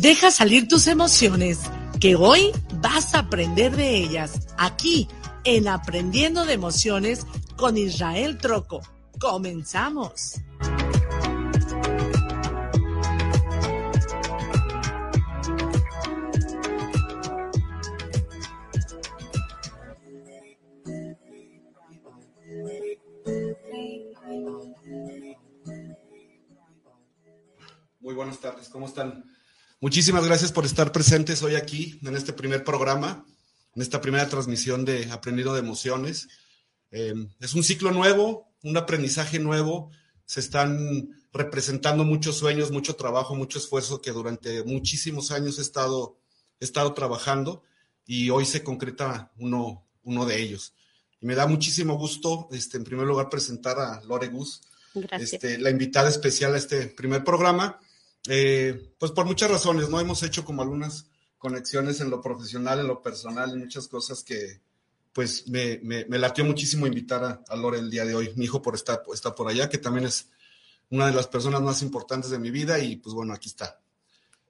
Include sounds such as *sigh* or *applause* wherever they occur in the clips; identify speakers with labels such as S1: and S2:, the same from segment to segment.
S1: Deja salir tus emociones, que hoy vas a aprender de ellas, aquí en Aprendiendo de Emociones con Israel Troco. Comenzamos.
S2: Muy buenas tardes, ¿cómo están? Muchísimas gracias por estar presentes hoy aquí en este primer programa, en esta primera transmisión de Aprendido de Emociones. Eh, es un ciclo nuevo, un aprendizaje nuevo. Se están representando muchos sueños, mucho trabajo, mucho esfuerzo que durante muchísimos años he estado, he estado trabajando y hoy se concreta uno, uno de ellos. Y me da muchísimo gusto, este, en primer lugar, presentar a Lore Gus, este, la invitada especial a este primer programa. Eh, pues por muchas razones, ¿no? Hemos hecho como algunas conexiones en lo profesional, en lo personal, en muchas cosas que pues me, me, me latió muchísimo invitar a, a, Lore el día de hoy. Mi hijo por estar, está por allá, que también es una de las personas más importantes de mi vida y pues bueno, aquí está.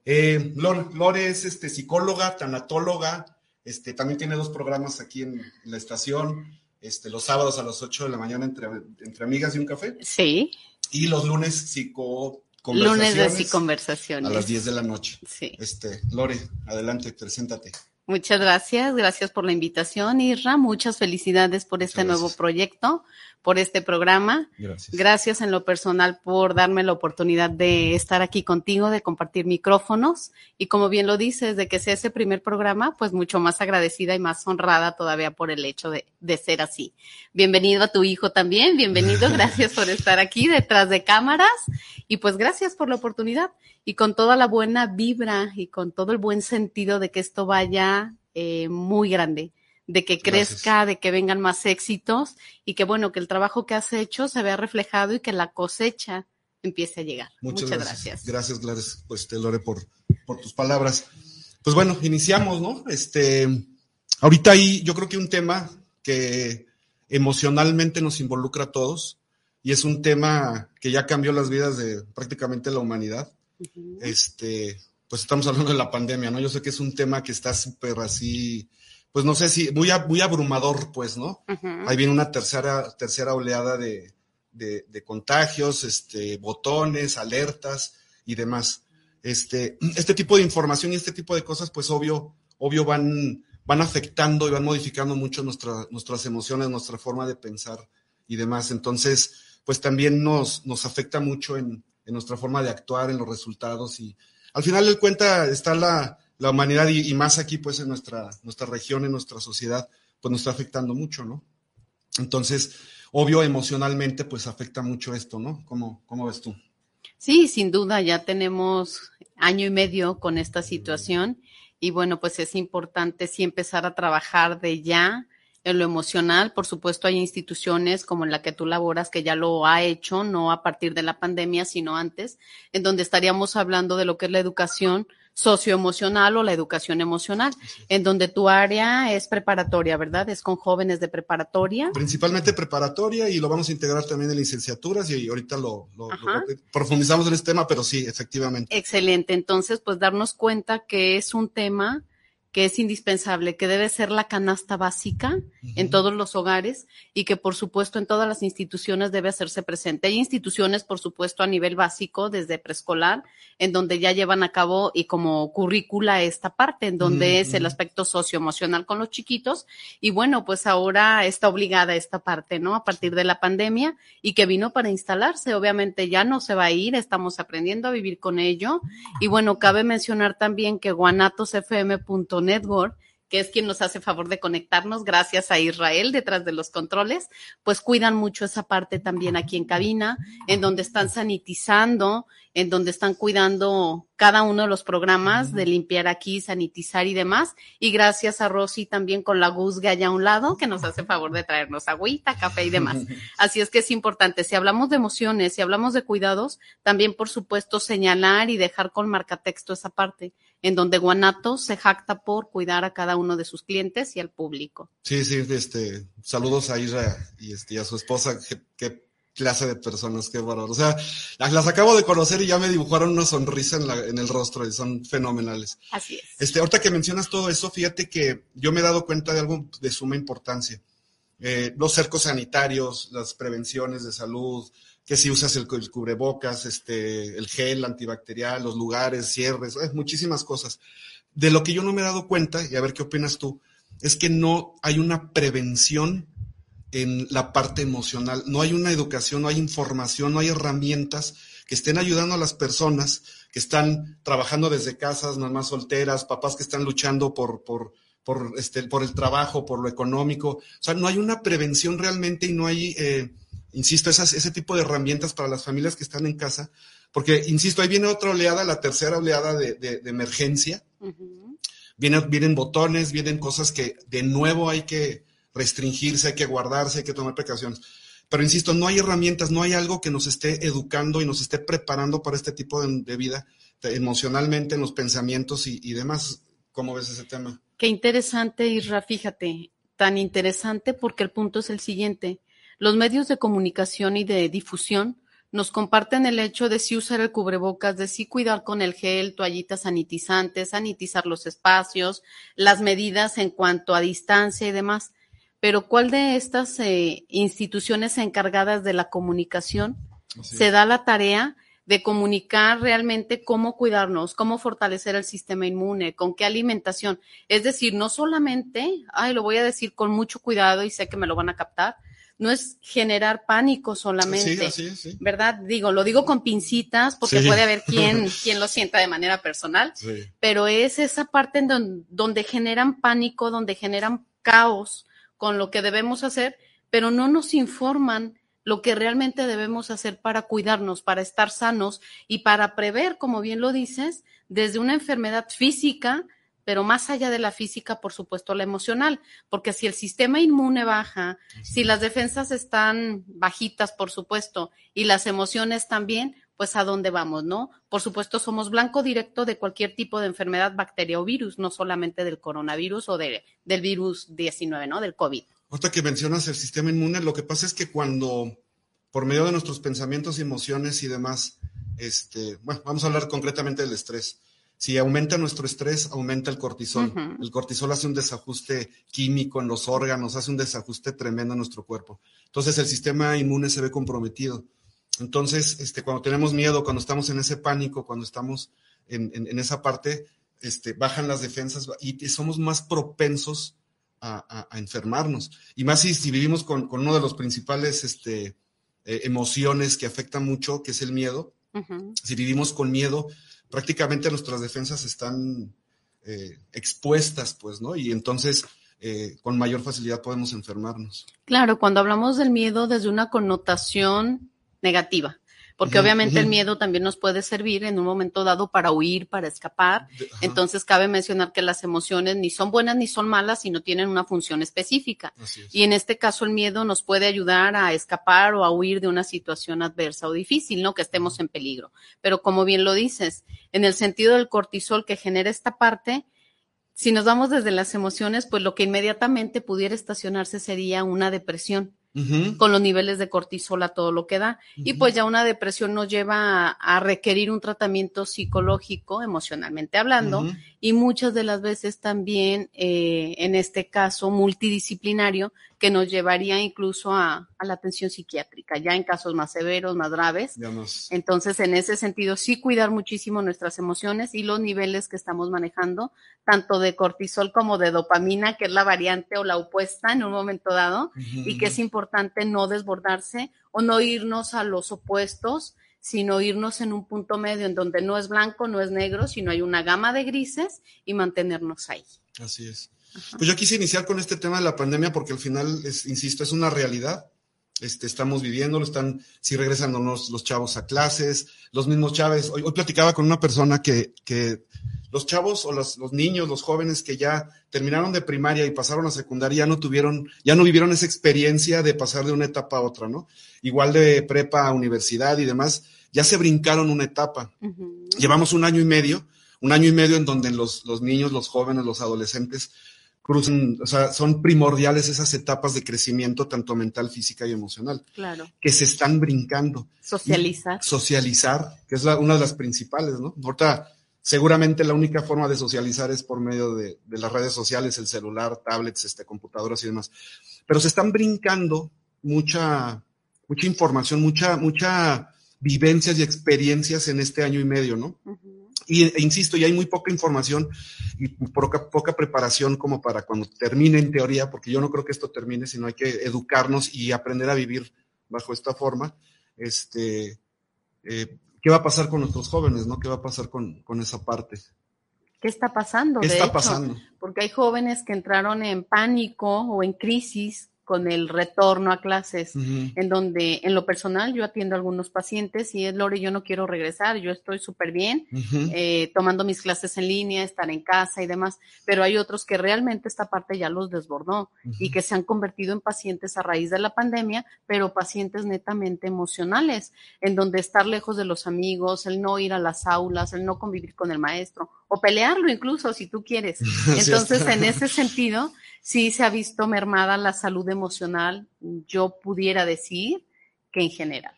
S2: Eh, Lore, Lore, es este, psicóloga, tanatóloga, este, también tiene dos programas aquí en, en la estación, este, los sábados a las 8 de la mañana entre, entre amigas y un café.
S3: Sí.
S2: Y los lunes psico
S3: Lunes de sí conversaciones.
S2: A las 10 de la noche.
S3: Sí.
S2: Este, Lore, adelante, preséntate.
S3: Muchas gracias, gracias por la invitación, Isra. Muchas felicidades por este nuevo proyecto, por este programa.
S2: Gracias.
S3: Gracias en lo personal por darme la oportunidad de estar aquí contigo, de compartir micrófonos. Y como bien lo dices, de que sea ese primer programa, pues mucho más agradecida y más honrada todavía por el hecho de, de ser así. Bienvenido a tu hijo también, bienvenido, *laughs* gracias por estar aquí detrás de cámaras. Y pues gracias por la oportunidad y con toda la buena vibra y con todo el buen sentido de que esto vaya eh, muy grande, de que crezca, gracias. de que vengan más éxitos y que bueno, que el trabajo que has hecho se vea reflejado y que la cosecha empiece a llegar.
S2: Muchas,
S3: Muchas
S2: gracias.
S3: gracias.
S2: Gracias, Gladys, pues te Lore por, por tus palabras. Pues bueno, iniciamos, ¿no? Este, ahorita hay, yo creo que un tema que emocionalmente nos involucra a todos y es un tema que ya cambió las vidas de prácticamente la humanidad. Uh -huh. Este, pues estamos hablando de la pandemia, ¿no? Yo sé que es un tema que está súper así, pues no sé si, muy, muy abrumador, pues, ¿no? Uh -huh. Ahí viene una tercera, tercera oleada de, de, de, contagios, este, botones, alertas y demás. Este, este tipo de información y este tipo de cosas, pues obvio, obvio van, van afectando y van modificando mucho nuestra, nuestras emociones, nuestra forma de pensar y demás. Entonces, pues también nos, nos afecta mucho en, en nuestra forma de actuar, en los resultados y al final del cuenta está la, la humanidad y, y, más aquí pues en nuestra, nuestra región, en nuestra sociedad, pues nos está afectando mucho, ¿no? Entonces, obvio, emocionalmente pues afecta mucho esto, ¿no? ¿Cómo, cómo ves tú?
S3: Sí, sin duda, ya tenemos año y medio con esta situación y bueno, pues es importante sí empezar a trabajar de ya en lo emocional, por supuesto, hay instituciones como en la que tú laboras que ya lo ha hecho, no a partir de la pandemia, sino antes, en donde estaríamos hablando de lo que es la educación socioemocional o la educación emocional, en donde tu área es preparatoria, ¿verdad? Es con jóvenes de preparatoria.
S2: Principalmente preparatoria y lo vamos a integrar también en licenciaturas y ahorita lo, lo, lo profundizamos en este tema, pero sí, efectivamente.
S3: Excelente. Entonces, pues darnos cuenta que es un tema que es indispensable, que debe ser la canasta básica uh -huh. en todos los hogares y que por supuesto en todas las instituciones debe hacerse presente. Hay instituciones, por supuesto, a nivel básico, desde preescolar, en donde ya llevan a cabo y como currícula esta parte, en donde uh -huh. es el aspecto socioemocional con los chiquitos. Y bueno, pues ahora está obligada esta parte, ¿no? A partir de la pandemia y que vino para instalarse. Obviamente ya no se va a ir, estamos aprendiendo a vivir con ello. Y bueno, cabe mencionar también que guanatosfm.net Network, que es quien nos hace favor de conectarnos, gracias a Israel detrás de los controles, pues cuidan mucho esa parte también aquí en cabina, en donde están sanitizando, en donde están cuidando cada uno de los programas de limpiar aquí, sanitizar y demás. Y gracias a Rosy también con la Guzga allá a un lado, que nos hace favor de traernos agüita, café y demás. *laughs* Así es que es importante, si hablamos de emociones, si hablamos de cuidados, también por supuesto señalar y dejar con marcatexto esa parte, en donde Guanato se jacta por cuidar a cada uno de sus clientes y al público.
S2: Sí, sí, este, saludos a Isra y, este, y a su esposa, que clase de personas, qué bárbaro. O sea, las, acabo de conocer y ya me dibujaron una sonrisa en, la, en el rostro y son fenomenales.
S3: Así es.
S2: Este, ahorita que mencionas todo eso, fíjate que yo me he dado cuenta de algo de suma importancia. Eh, los cercos sanitarios, las prevenciones de salud, que si usas el, cubrebocas, este, el gel antibacterial, los lugares, cierres, eh, muchísimas cosas. De lo que yo no me he dado cuenta, y a ver qué opinas tú, es que no hay una prevención en la parte emocional. No hay una educación, no hay información, no hay herramientas que estén ayudando a las personas que están trabajando desde casas, mamás solteras, papás que están luchando por, por, por, este, por el trabajo, por lo económico. O sea, no hay una prevención realmente y no hay, eh, insisto, esas, ese tipo de herramientas para las familias que están en casa. Porque, insisto, ahí viene otra oleada, la tercera oleada de, de, emergencia. vienen, vienen botones, vienen cosas que de nuevo hay que, restringirse, hay que guardarse, hay que tomar precauciones. Pero insisto, no hay herramientas, no hay algo que nos esté educando y nos esté preparando para este tipo de, vida emocionalmente, en los pensamientos y, demás. ¿Cómo ves ese tema?
S3: Qué interesante, Isra, fíjate, tan interesante porque el punto es el siguiente. Los medios de comunicación y de difusión nos comparten el hecho de sí usar el cubrebocas, de sí cuidar con el gel, toallitas sanitizantes, sanitizar los espacios, las medidas en cuanto a distancia y demás pero ¿cuál de estas eh, instituciones encargadas de la comunicación se da la tarea de comunicar realmente cómo cuidarnos, cómo fortalecer el sistema inmune, con qué alimentación? Es decir, no solamente, ay, lo voy a decir con mucho cuidado y sé que me lo van a captar, no es generar pánico solamente, ¿verdad? Digo, lo digo con pincitas porque puede haber quien, *laughs* quien lo sienta de manera personal, pero es esa parte en donde generan pánico, donde generan caos, con lo que debemos hacer, pero no nos informan lo que realmente debemos hacer para cuidarnos, para estar sanos y para prever, como bien lo dices, desde una enfermedad física, pero más allá de la física, por supuesto, la emocional, porque si el sistema inmune baja, si las defensas están bajitas, por supuesto, y las emociones también, pues a dónde vamos, ¿no? Por supuesto, somos blanco directo de cualquier tipo de enfermedad, bacteria o virus, no solamente del coronavirus o de, del virus 19, ¿no? Del COVID.
S2: Ahorita que mencionas el sistema inmune, lo que pasa es que cuando, por medio de nuestros pensamientos y emociones y demás, este, bueno, vamos a hablar concretamente del estrés. Si aumenta nuestro estrés, aumenta el cortisol. El cortisol hace un desajuste químico en los órganos, hace un desajuste tremendo en nuestro cuerpo. Entonces el sistema inmune se ve comprometido. Entonces, este, cuando tenemos miedo, cuando estamos en ese pánico, cuando estamos en, esa parte, este, bajan las defensas y somos más propensos a, enfermarnos. Y más si, vivimos con, uno de los principales este, eh, emociones que afectan mucho, que es el miedo. Si vivimos con miedo, prácticamente nuestras defensas están eh, expuestas, pues, ¿no? Y entonces eh, con mayor facilidad podemos enfermarnos.
S3: Claro, cuando hablamos del miedo desde una connotación negativa, porque obviamente el miedo también nos puede servir en un momento dado para huir, para escapar. Entonces cabe mencionar que las emociones ni son buenas ni son malas, sino tienen una función específica. Y en este caso el miedo nos puede ayudar a escapar o a huir de una situación adversa o difícil, ¿no? Que estemos en peligro. Pero como bien lo dices, en el sentido del cortisol que genera esta parte, si nos vamos desde las emociones, pues lo que inmediatamente pudiera estacionarse sería una depresión con los niveles de cortisol a todo lo que da. Y pues ya una depresión nos lleva a, requerir un tratamiento psicológico, emocionalmente hablando, y muchas de las veces también, eh, en este caso, multidisciplinario, que nos llevaría incluso a, la atención psiquiátrica, ya en casos más severos, más graves. Entonces, en ese sentido, sí cuidar muchísimo nuestras emociones y los niveles que estamos manejando, tanto de cortisol como de dopamina, que es la variante o la opuesta en un momento dado, y que es importante no desbordarse o no irnos a los opuestos, sino irnos en un punto medio en donde no es blanco, no es negro, sino hay una gama de grises y mantenernos ahí.
S2: Así es. Pues yo quise iniciar con este tema de la pandemia porque al final, es, insisto, es una realidad. Este, estamos viviéndolo, están, si regresan los, los chavos a clases, los mismos chavos. Hoy, platicaba con una persona que, que los chavos o los, los, niños, los jóvenes que ya terminaron de primaria y pasaron a secundaria ya no tuvieron, ya no vivieron esa experiencia de pasar de una etapa a otra, ¿no? Igual de prepa a universidad y demás, ya se brincaron una etapa. Llevamos un año y medio, un año y medio en donde los, los niños, los jóvenes, los adolescentes cruzan, o sea, son primordiales esas etapas de crecimiento, tanto mental, física y emocional,
S3: Claro.
S2: que se están brincando.
S3: Socializar.
S2: Y socializar, que es la- una de las principales, ¿no? Ahorita, seguramente la única forma de socializar es por medio de, de las redes sociales, el celular, tablets, este, computadoras y demás. Pero se están brincando mucha, mucha información, mucha, mucha vivencias y experiencias en este año y medio, ¿no? Y e insisto, ya hay muy poca información y poca, poca preparación como para cuando termine en teoría, porque yo no creo que esto termine, sino hay que educarnos y aprender a vivir bajo esta forma. Este, eh, ¿Qué va a pasar con nuestros jóvenes, no? ¿Qué va a pasar con, con esa parte?
S3: ¿Qué está pasando?
S2: ¿Qué
S3: De
S2: está
S3: hecho,
S2: pasando?
S3: Porque hay jóvenes que entraron en pánico o en crisis con el retorno a clases. En donde en lo personal yo atiendo a algunos pacientes y es Lore, yo no quiero regresar, yo estoy súper bien, eh, tomando mis clases en línea, estar en casa y demás, pero hay otros que realmente esta parte ya los desbordó y que se han convertido en pacientes a raíz de la pandemia, pero pacientes netamente emocionales, en donde estar lejos de los amigos, el no ir a las aulas, el no convivir con el maestro o pelearlo incluso si tú quieres. *laughs* Entonces, en ese sentido, sí se ha visto mermada la salud emocional, yo pudiera decir que en general.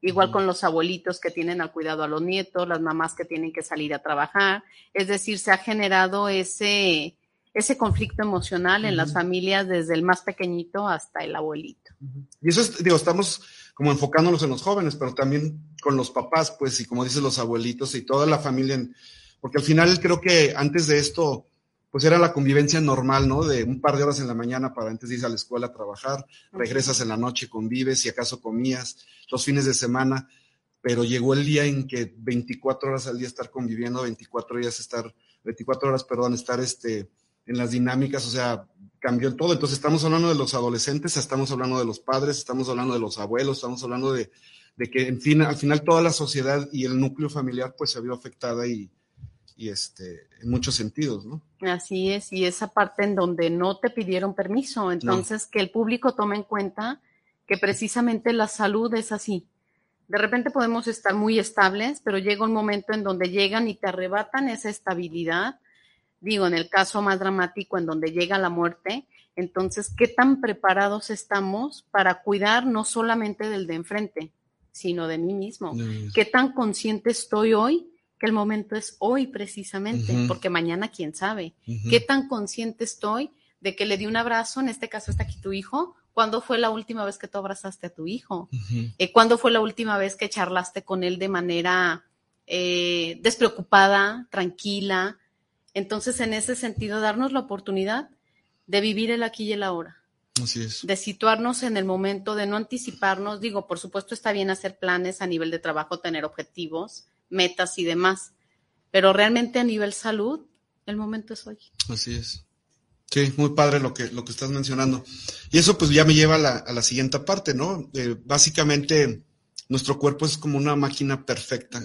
S3: Igual con los abuelitos que tienen al cuidado a los nietos, las mamás que tienen que salir a trabajar. Es decir, se ha generado ese, ese conflicto emocional en las familias desde el más pequeñito hasta el abuelito.
S2: Y eso es, digo, estamos como enfocándonos en los jóvenes, pero también con los papás, pues, y como dices, los abuelitos y toda la familia, en- porque al final creo que antes de esto, pues era la convivencia normal, ¿no? De un par de horas en la mañana para antes de irse a la escuela a trabajar, regresas en la noche, convives, si acaso comías, los fines de semana, pero llegó el día en que 24 horas al día estar conviviendo, 24 días estar, 24 horas, perdón, estar este, en las dinámicas, o sea, cambió todo. Entonces estamos hablando de los adolescentes, estamos hablando de los padres, estamos hablando de los abuelos, estamos hablando de, de que, en fin, al final toda la sociedad y el núcleo familiar pues se vio afectada y, y este, en muchos sentidos, ¿no?
S3: Así es, y esa parte en donde no te pidieron permiso, entonces que el público tome en cuenta que precisamente la salud es así. De repente podemos estar muy estables, pero llega un momento en donde llegan y te arrebatan esa estabilidad. Digo, en el caso más dramático, en donde llega la muerte, entonces, ¿qué tan preparados estamos para cuidar no solamente del de enfrente, sino de mí mismo? ¿Qué tan consciente estoy hoy? Que el momento es hoy precisamente, porque mañana quién sabe. ¿Qué tan consciente estoy de que le di un abrazo? En este caso está aquí tu hijo. ¿Cuándo fue la última vez que tú abrazaste a tu hijo? Eh, ¿Cuándo fue la última vez que charlaste con él de manera eh, despreocupada, tranquila? Entonces, en ese sentido, darnos la oportunidad de vivir el aquí y el ahora
S2: Así es.
S3: de situarnos en el momento, de no anticiparnos. Digo, por supuesto está bien hacer planes a nivel de trabajo, tener objetivos, metas y demás, pero realmente a nivel salud, el momento es hoy.
S2: Así es. Sí, muy padre lo que, lo que estás mencionando. Y eso pues ya me lleva a la, a la siguiente parte, ¿no? Eh, básicamente, nuestro cuerpo es como una máquina perfecta.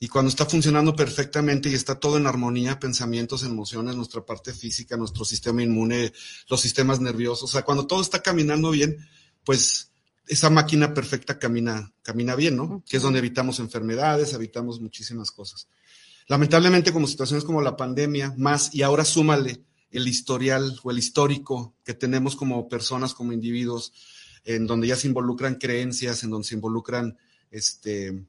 S2: Y cuando está funcionando perfectamente y está todo en armonía, pensamientos, emociones, nuestra parte física, nuestro sistema inmune, los sistemas nerviosos, o sea, cuando todo está caminando bien, pues esa máquina perfecta camina, camina bien, ¿no? Que es donde evitamos enfermedades, evitamos muchísimas cosas. Lamentablemente, como situaciones como la pandemia, más, y ahora súmale el historial o el histórico que tenemos como personas, como individuos, en donde ya se involucran creencias, en donde se involucran este,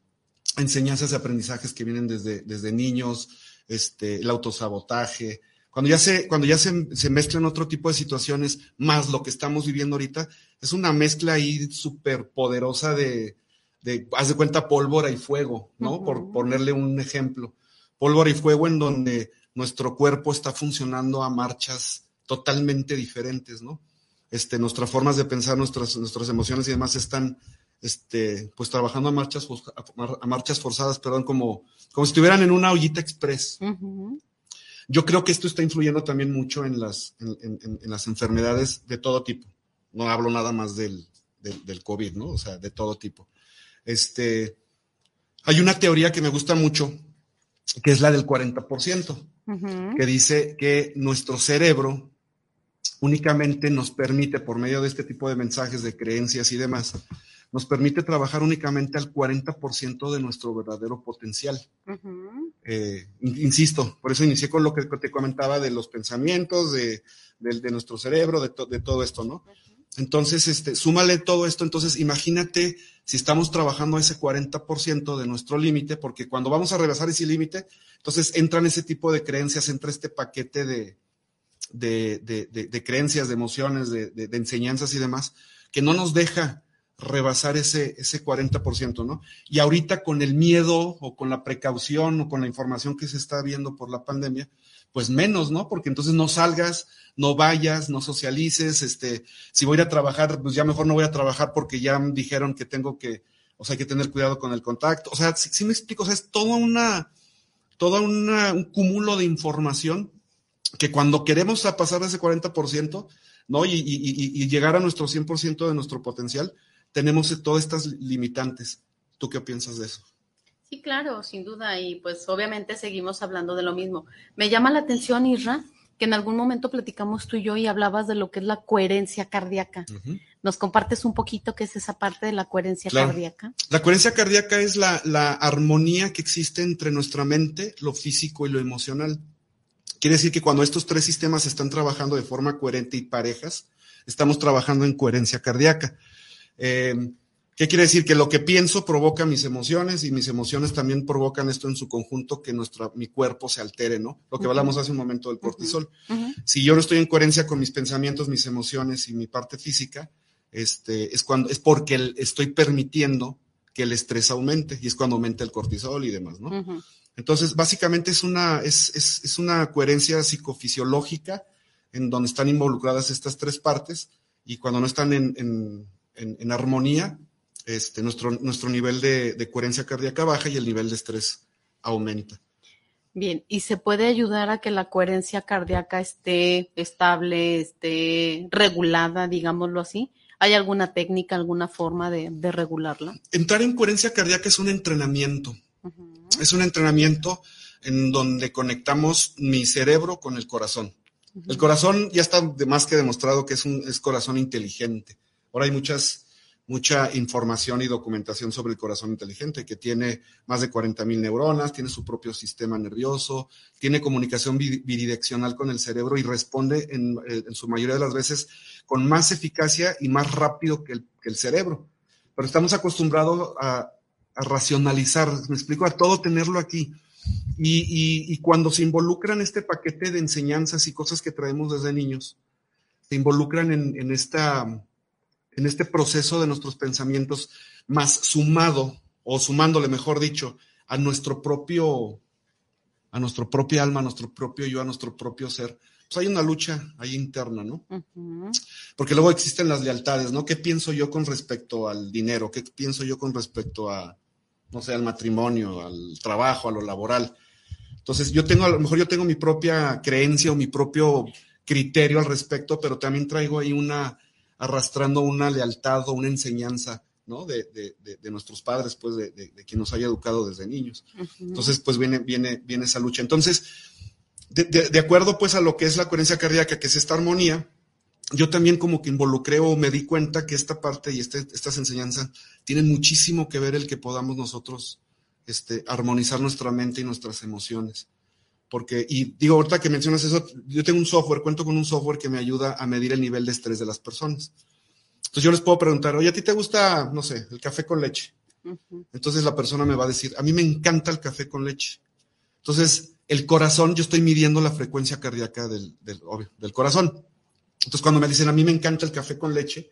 S2: enseñanzas y aprendizajes que vienen desde, desde niños, este, el autosabotaje. Cuando ya, se, cuando ya se, se mezclan otro tipo de situaciones, más lo que estamos viviendo ahorita, es una mezcla ahí súper poderosa de, de, haz de cuenta, pólvora y fuego, ¿no?
S3: Ujú.
S2: Por ponerle un ejemplo. Pólvora y fuego en donde nuestro cuerpo está funcionando a marchas totalmente diferentes, ¿no? Este, nuestras formas de pensar, nuestras, nuestras emociones y demás están, este, pues trabajando a marchas, a marchas forzadas, perdón, como, como si estuvieran en una ollita express.
S3: Ujú.
S2: Yo creo que esto está influyendo también mucho en las, en, en- en las enfermedades de todo tipo. No hablo nada más del, del, del COVID, ¿no? O sea, de todo tipo. Este, hay una teoría que me gusta mucho, que es la del 40%,
S3: Ujú.
S2: que dice que nuestro cerebro únicamente nos permite, por medio de este tipo de mensajes, de creencias y demás, nos permite trabajar únicamente al 40% de nuestro verdadero potencial.
S3: Ujú.
S2: Eh, insisto, por eso inicié con lo que te comentaba de los pensamientos, de, de, nuestro cerebro, de, de, todo esto, ¿no? Entonces, este, súmale todo esto, entonces imagínate si estamos trabajando ese 40% de nuestro límite, porque cuando vamos a rebasar ese límite, entonces entran ese tipo de creencias, entra este paquete de, de, de creencias, de emociones, de, enseñanzas y demás, que no nos deja rebasar ese, ese 40%, ¿no? Y ahorita con el miedo o con la precaución o con la información que se está viendo por la pandemia, pues menos, ¿no? Porque entonces no salgas, no vayas, no socialices, este, si voy a trabajar, pues ya mejor no voy a trabajar porque ya dijeron que tengo que, o sea, hay que tener cuidado con el contacto. O sea, si, me explico, o sea, es toda una, toda una, un cúmulo de información que cuando queremos pasar de ese 40%, ¿no? Y, y llegar a nuestro 100% de nuestro potencial, tenemos todas estas limitantes. ¿Tú qué piensas de eso?
S3: Sí, claro, sin duda. Y pues obviamente seguimos hablando de lo mismo. Me llama la atención, Isra, que en algún momento platicamos tú y yo y hablabas de lo que es la coherencia cardíaca. ¿Nos compartes un poquito qué es esa parte de la coherencia cardíaca?
S2: La coherencia cardíaca es la, la armonía que existe entre nuestra mente, lo físico y lo emocional. Quiere decir que cuando estos tres sistemas están trabajando de forma coherente y parejas, estamos trabajando en coherencia cardíaca. Eh, ¿Qué quiere decir? Que lo que pienso provoca mis emociones y mis emociones también provocan esto en su conjunto, que nuestra, mi cuerpo se altere, ¿no? Lo que hablamos hace un momento del cortisol. Si yo no estoy en coherencia con mis pensamientos, mis emociones y mi parte física, este, es, cuando, es porque estoy permitiendo que el estrés aumente y es cuando aumenta el cortisol y demás, ¿no? Entonces, básicamente es una, es, es, es una coherencia psicofisiológica en donde están involucradas estas tres partes y cuando no están en, en, en armonía, este, nuestro, nuestro nivel de, coherencia cardíaca baja y el nivel de estrés aumenta.
S3: Bien, ¿y se puede ayudar a que la coherencia cardíaca esté estable, esté regulada, digámoslo así? ¿Hay alguna técnica, alguna forma de, regularla?
S2: Entrar en coherencia cardíaca es un entrenamiento. Es un entrenamiento en donde conectamos mi cerebro con el corazón. El corazón ya está de más que demostrado que es un es corazón inteligente. Ahora hay muchas mucha información y documentación sobre el corazón inteligente, que tiene más de 40 mil neuronas, tiene su propio sistema nervioso, tiene comunicación bidireccional con el cerebro y responde en, eh, su mayoría de las veces con más eficacia y más rápido que el, cerebro. Pero estamos acostumbrados a, racionalizar, me explico, a todo tenerlo aquí. Y, cuando se involucran este paquete de enseñanzas y cosas que traemos desde niños, se involucran en esta en este proceso de nuestros pensamientos, más sumado, o sumándole, mejor dicho, a nuestro propio, a nuestro propio alma, a nuestro propio yo, a nuestro propio ser, pues hay una lucha ahí interna, ¿no? Porque luego existen las lealtades, ¿no? ¿Qué pienso yo con respecto al dinero? ¿Qué pienso yo con respecto a, no sé, al matrimonio, al trabajo, a lo laboral? Entonces, yo tengo, a lo mejor yo tengo mi propia creencia o mi propio criterio al respecto, pero también traigo ahí una, arrastrando una lealtad o una enseñanza, ¿no? De, de, de, nuestros padres, pues, de, de, quien nos haya educado desde niños. Entonces, pues viene, viene, viene esa lucha. Entonces, de, acuerdo, pues, a lo que es la coherencia cardíaca, que es esta armonía, yo también como que involucré o me di cuenta que esta parte y este, estas enseñanzas tienen muchísimo que ver el que podamos nosotros este, armonizar nuestra mente y nuestras emociones. Porque, y digo, ahorita que mencionas eso, yo tengo un software, cuento con un software que me ayuda a medir el nivel de estrés de las personas. Entonces yo les puedo preguntar, oye, ¿a ti te gusta, no sé, el café con leche? Entonces la persona me va a decir, a mí me encanta el café con leche. Entonces, el corazón, yo estoy midiendo la frecuencia cardíaca del, del, del corazón. Entonces, cuando me dicen, a mí me encanta el café con leche,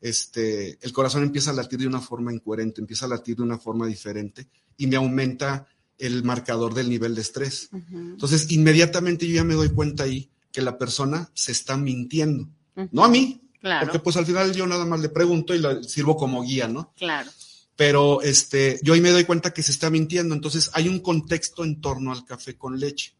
S2: este, el corazón empieza a latir de una forma incoherente, empieza a latir de una forma diferente y me aumenta el marcador del nivel de estrés. Entonces, inmediatamente yo ya me doy cuenta ahí que la persona se está mintiendo. No a mí, porque pues al final yo nada más le pregunto y le sirvo como guía, ¿no?
S3: Claro.
S2: Pero este, yo ahí me doy cuenta que se está mintiendo. Entonces, hay un contexto en torno al café con leche.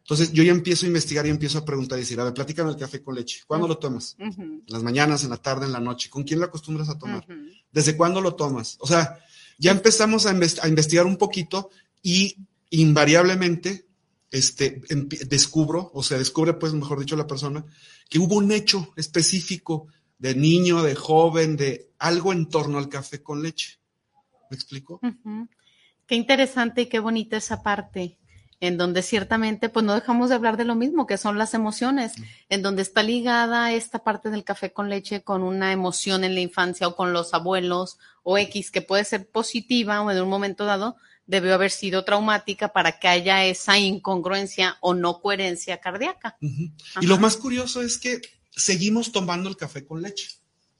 S2: Entonces, yo ya empiezo a investigar y empiezo a preguntar y decir, a ver, platícame el café con leche. ¿Cuándo lo tomas? ¿En las mañanas, en la tarde, en la noche? ¿Con quién lo acostumbras a tomar? ¿Desde cuándo lo tomas? O sea, ya empezamos a investigar un poquito y invariablemente este, descubro, o se descubre, pues, mejor dicho, la persona, que hubo un hecho específico de niño, de joven, de algo en torno al café con leche. ¿Me explico?
S3: Qué interesante y qué bonita esa parte. en donde ciertamente pues no dejamos de hablar de lo mismo, que son las emociones, en donde está ligada esta parte del café con leche con una emoción en la infancia o con los abuelos o X que puede ser positiva o en un momento dado debió haber sido traumática para que haya esa incongruencia o no coherencia cardíaca.
S2: Uh -huh. Y lo más curioso es que seguimos tomando el café con leche.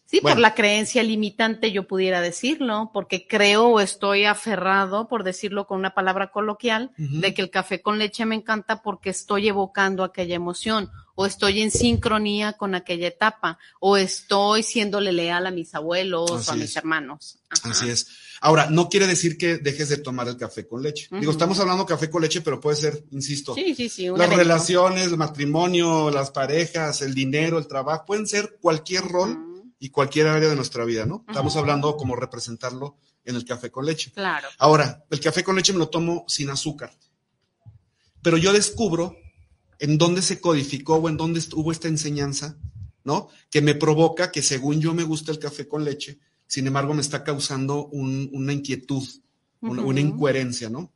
S3: Sí, bueno. por la creencia limitante yo pudiera decirlo, porque creo o estoy aferrado, por decirlo con una palabra coloquial, uh -huh. de que el café con leche me encanta porque estoy evocando aquella emoción, o estoy en sincronía con aquella etapa, o estoy siéndole leal a mis abuelos Así o a mis hermanos.
S2: Ajá. Así es. Ahora, no quiere decir que dejes de tomar el café con leche. Uh -huh. Digo, estamos hablando café con leche, pero puede ser, insisto,
S3: sí, sí, sí,
S2: las relaciones, el matrimonio, las parejas, el dinero, el trabajo, pueden ser cualquier rol. Uh -huh y cualquier área de nuestra vida, ¿no? Estamos uh -huh. hablando como representarlo en el café con leche.
S3: Claro.
S2: Ahora, el café con leche me lo tomo sin azúcar, pero yo descubro en dónde se codificó o en dónde hubo esta enseñanza, ¿no? Que me provoca que según yo me gusta el café con leche, sin embargo me está causando un, una inquietud, uh -huh. una, una incoherencia, ¿no?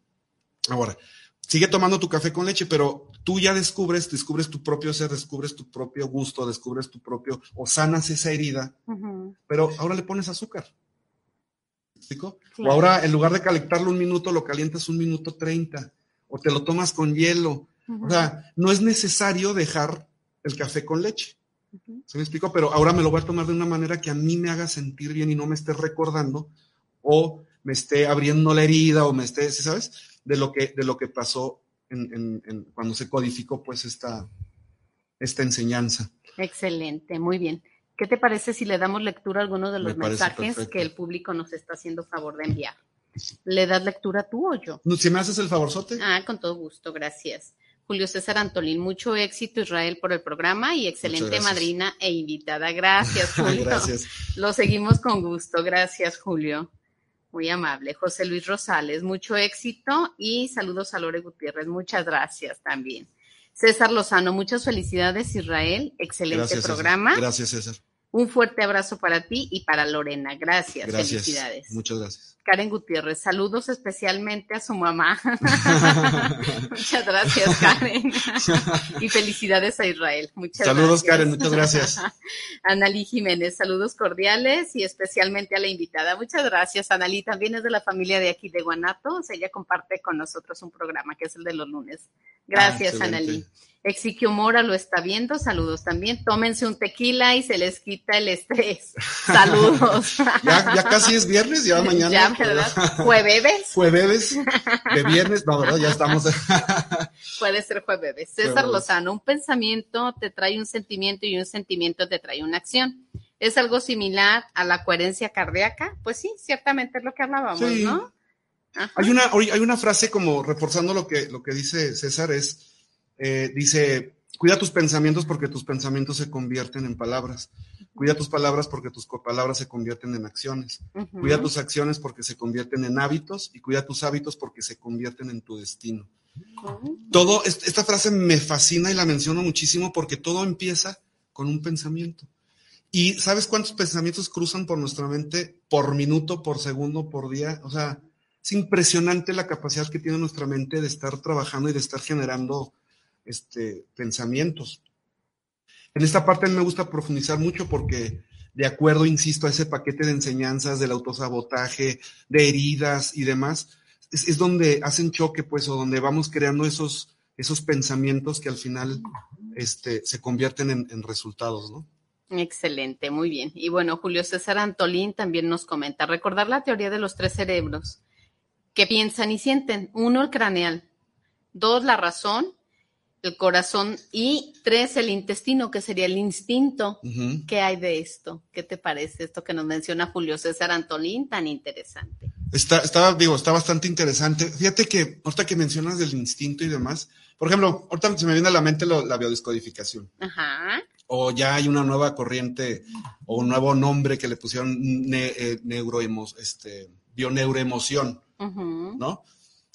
S2: Ahora, sigue tomando tu café con leche, pero tú ya descubres, descubres tu propio ser, descubres tu propio gusto, descubres tu propio, o sanas esa herida, uh -huh. pero ahora le pones azúcar. ¿Explico? Claro. O ahora en lugar de calentarlo un minuto, lo calientas un minuto treinta, o te lo tomas con hielo. Uh -huh. O sea, no es necesario dejar el café con leche. Uh -huh. ¿Se me explicó? Pero ahora me lo voy a tomar de una manera que a mí me haga sentir bien y no me esté recordando o me esté abriendo la herida o me esté, ¿sabes? De lo que, de lo que pasó en, en, en, cuando se codificó pues esta, esta enseñanza.
S3: Excelente, muy bien. ¿Qué te parece si le damos lectura a algunos de los mensajes que el público nos está haciendo favor de enviar? ¿Le das lectura tú o yo?
S2: Si me haces el favorzote.
S3: Ah, con todo gusto, gracias. Julio César Antolín, mucho éxito Israel por el programa y excelente madrina e invitada. Gracias, *laughs* Julio.
S2: gracias.
S3: Lo seguimos con gusto. Gracias, Julio. Muy amable. José Luis Rosales, mucho éxito y saludos a Lore Gutiérrez. Muchas gracias también. César Lozano, muchas felicidades, Israel. Excelente
S2: gracias,
S3: programa.
S2: César. Gracias, César.
S3: Un fuerte abrazo para ti y para Lorena. Gracias.
S2: gracias.
S3: Felicidades.
S2: Muchas gracias.
S3: Karen Gutiérrez, saludos especialmente a su mamá. *laughs* muchas gracias, Karen. *laughs* y felicidades a Israel. Muchas
S2: saludos,
S3: gracias.
S2: Karen. Muchas gracias. *laughs*
S3: Analí Jiménez, saludos cordiales y especialmente a la invitada. Muchas gracias, Analí. También es de la familia de aquí de Guanatos. Ella comparte con nosotros un programa que es el de los lunes. Gracias, ah, Analí. Exiquio Mora lo está viendo, saludos también. Tómense un tequila y se les quita el estrés. *laughs* Saludos.
S2: ya, ya casi es viernes, ya *laughs* mañana.
S3: Ya, ¿verdad? ¿Jueves?
S2: Jueves de viernes, no, ¿verdad? Ya estamos. *laughs*
S3: Puede ser jueves. César jueves. Lozano, un pensamiento te trae un sentimiento y un sentimiento te trae una acción. ¿Es algo similar a la coherencia cardíaca? Pues sí, ciertamente es lo que hablábamos, sí. ¿no?
S2: Ajá. Hay una, hay una frase como reforzando lo que, lo que dice César, es eh, dice, cuida tus pensamientos porque tus pensamientos se convierten en palabras. Cuida tus palabras porque tus palabras se convierten en acciones. Uh -huh. Cuida tus acciones porque se convierten en hábitos y cuida tus hábitos porque se convierten en tu destino. Uh -huh. Todo, esta frase me fascina y la menciono muchísimo porque todo empieza con un pensamiento. ¿Y sabes cuántos pensamientos cruzan por nuestra mente por minuto, por segundo, por día? O sea, es impresionante la capacidad que tiene nuestra mente de estar trabajando y de estar generando este, pensamientos. En esta parte me gusta profundizar mucho porque de acuerdo, insisto, a ese paquete de enseñanzas del autosabotaje, de heridas y demás, es, es donde hacen choque, pues, o donde vamos creando esos, esos pensamientos que al final este, se convierten en, en resultados, ¿no?
S3: Excelente, muy bien. Y bueno, Julio César Antolín también nos comenta, recordar la teoría de los tres cerebros que piensan y sienten. Uno, el craneal. Dos, la razón el corazón y tres, el intestino, que sería el instinto. Uh -huh. ¿Qué hay de esto? ¿Qué te parece esto que nos menciona Julio César Antolín tan interesante?
S2: Está, está, digo, está bastante interesante. Fíjate que ahorita que mencionas del instinto y demás, por ejemplo, ahorita se me viene a la mente lo, la biodescodificación.
S3: Ajá.
S2: O ya hay una nueva corriente o un nuevo nombre que le pusieron ne, eh, este, bioneuroemoción, uh -huh. ¿no?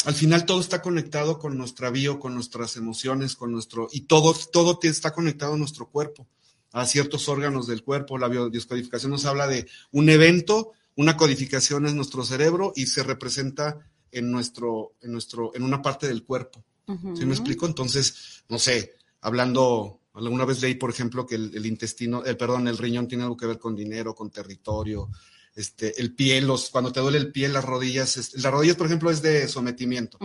S2: Al final todo está conectado con nuestra bio, con nuestras emociones, con nuestro, y todo, todo está conectado a nuestro cuerpo, a ciertos órganos del cuerpo. La biodescodificación nos habla de un evento, una codificación es nuestro cerebro y se representa en nuestro, en nuestro, en una parte del cuerpo. ¿Sí me explico? Entonces, no sé, hablando, alguna vez leí, por ejemplo, que el, intestino, el perdón, el riñón tiene algo que ver con dinero, con territorio, este, el pie, los, cuando te duele el pie, las rodillas, las rodillas, por ejemplo, es de sometimiento.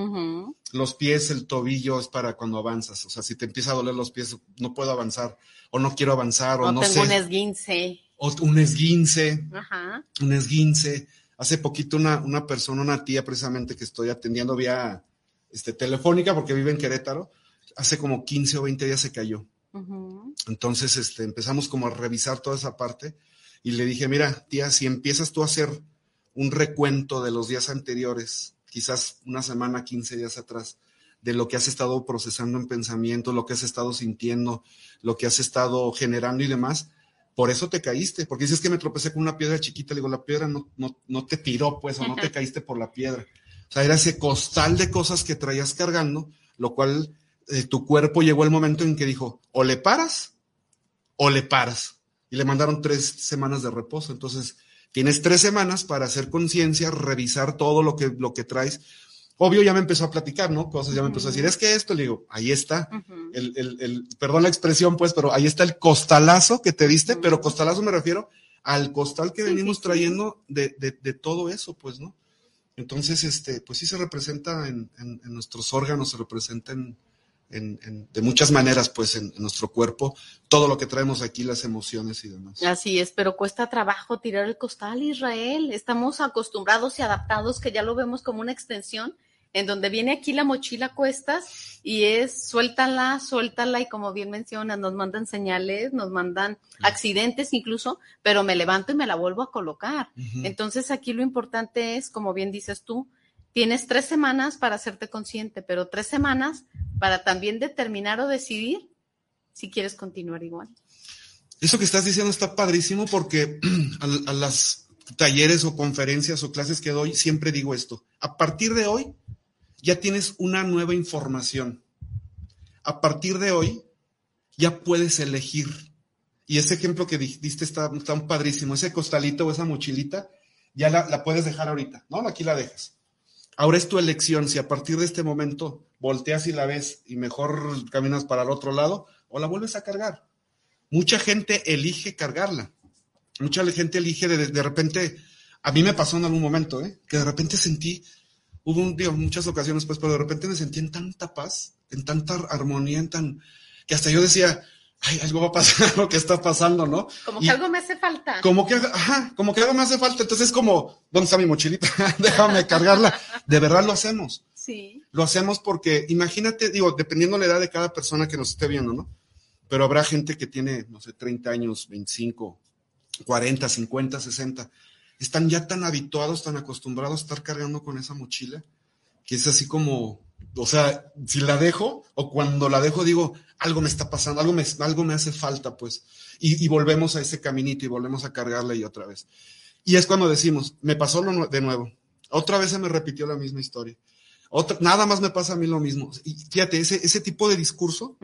S2: Los pies, el tobillo es para cuando avanzas. O sea, si te empieza a doler los pies, no puedo avanzar, o no quiero avanzar, o, no tengo
S3: un esguince.
S2: O un esguince. Ajá. Un esguince. Hace poquito una, una persona, una tía precisamente que estoy atendiendo vía este, telefónica porque vive en Querétaro, hace como 15 o 20 días se cayó. Entonces este, empezamos como a revisar toda esa parte y le dije, mira, tía, si empiezas tú a hacer un recuento de los días anteriores, quizás una semana, 15 días atrás, de lo que has estado procesando en pensamiento, lo que has estado sintiendo, lo que has estado generando y demás, por eso te caíste, porque dices que me tropecé con una piedra chiquita, le digo, la piedra no, no, no te tiró, pues, o no te caíste por la piedra. O sea, era ese costal de cosas que traías cargando, lo cual eh, tu cuerpo llegó el momento en que dijo, o le paras o le paras y le mandaron tres semanas de reposo. Entonces, tienes tres semanas para hacer conciencia, revisar todo lo que, lo que traes. Obvio, ya me empezó a platicar, ¿no? Cosas, ya me empezó a decir, es que esto, le digo, ahí está, el, el, el, perdón la expresión, pues, pero ahí está el costalazo que te diste, pero costalazo me refiero al costal que venimos trayendo de, de, de, todo eso, pues, ¿no? Entonces, este, pues sí se representa en, en, en nuestros órganos, se representa en, de muchas maneras, pues, en, nuestro cuerpo, todo lo que traemos aquí, las emociones y demás.
S3: Así es, pero cuesta trabajo tirar el costal, Israel. Estamos acostumbrados y adaptados que ya lo vemos como una extensión, en donde viene aquí la mochila cuestas y es suéltala, suéltala, y como bien mencionas, nos mandan señales, nos mandan accidentes incluso, pero me levanto y me la vuelvo a colocar. Entonces aquí lo importante es, como bien dices tú, tienes tres semanas para hacerte consciente, pero tres semanas para también determinar o decidir si quieres continuar igual.
S2: Eso que estás diciendo está padrísimo porque *clears throat* a, las talleres o conferencias o clases que doy siempre digo esto. A partir de hoy ya tienes una nueva información. A partir de hoy ya puedes elegir. Y ese ejemplo que diste está tan padrísimo. Ese costalito o esa mochilita ya la, la puedes dejar ahorita, ¿no? Aquí la dejas. Ahora es tu elección si a partir de este momento volteas y la ves y mejor caminas para el otro lado o la vuelves a cargar. Mucha gente elige cargarla. Mucha gente elige de, de repente, a mí me pasó en algún momento, ¿eh? que de repente sentí, hubo un, muchas ocasiones, pues, pero de repente me sentí en tanta paz, en tanta armonía, en tan, que hasta yo decía, ay, algo va a pasar, *laughs* lo que está pasando, ¿no?
S3: Como que algo me hace falta.
S2: Como que, ajá, como que algo me hace falta. Entonces, como, ¿dónde está mi mochilita? *laughs* Déjame cargarla. De verdad lo hacemos. Lo hacemos porque, imagínate, digo, dependiendo la edad de cada persona que nos esté viendo, ¿no? Pero habrá gente que tiene, no sé, 30 años, 25, 40, 50, 60. Están ya tan habituados, tan acostumbrados a estar cargando con esa mochila, que es así como, o sea, si la dejo o cuando la dejo digo, algo me está pasando, algo me, algo me hace falta, pues. Y, y volvemos a ese caminito y volvemos a cargarla y otra vez. Y es cuando decimos, me pasó de nuevo. Otra vez se me repitió la misma historia nada más me pasa a mí lo mismo. Y fíjate, ese, ese tipo de discurso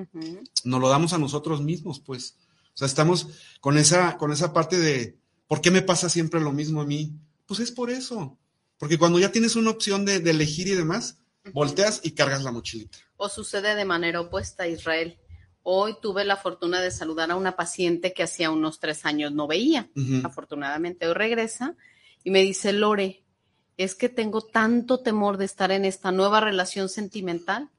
S2: nos lo damos a nosotros mismos, pues. O sea, estamos con esa, con esa parte de, ¿por qué me pasa siempre lo mismo a mí? Pues es por eso. Porque cuando ya tienes una opción de, elegir y demás, volteas y cargas la mochilita.
S3: O sucede de manera opuesta, Israel. Hoy tuve la fortuna de saludar a una paciente que hacía unos tres años no veía. Afortunadamente hoy regresa y me dice, Lore, es que tengo tanto temor de estar en esta nueva relación sentimental,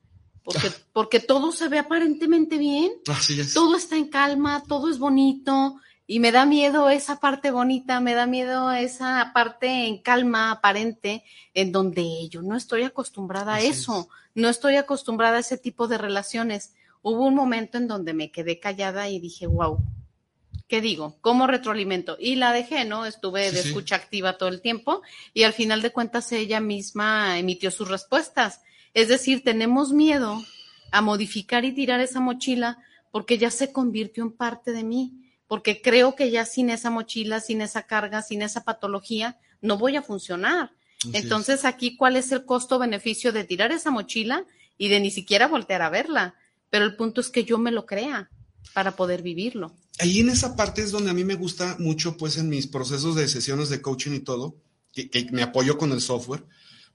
S3: porque, *laughs* porque todo se ve aparentemente bien,
S2: Así es.
S3: todo está en calma, todo es bonito, y me da miedo esa parte bonita, me da miedo esa parte en calma aparente, en donde yo no estoy acostumbrada a eso, no estoy acostumbrada a ese tipo de relaciones. Hubo un momento en donde me quedé callada y dije, wow, ¿qué digo? ¿Cómo retroalimento? Y la dejé, ¿no? Estuve de escucha activa todo el tiempo y al final de cuentas ella misma emitió sus respuestas. Es decir, tenemos miedo a modificar y tirar esa mochila porque ya se convirtió en parte de mí, porque creo que ya sin esa mochila, sin esa carga, sin esa patología, no voy a funcionar. Entonces, aquí, ¿cuál es el costo-beneficio de tirar esa mochila y de ni siquiera voltear a verla? Pero el punto es que yo me lo crea para poder vivirlo
S2: ahí en esa parte es donde a mí me gusta mucho, pues en mis procesos de sesiones de coaching y todo, que, me apoyo con el software,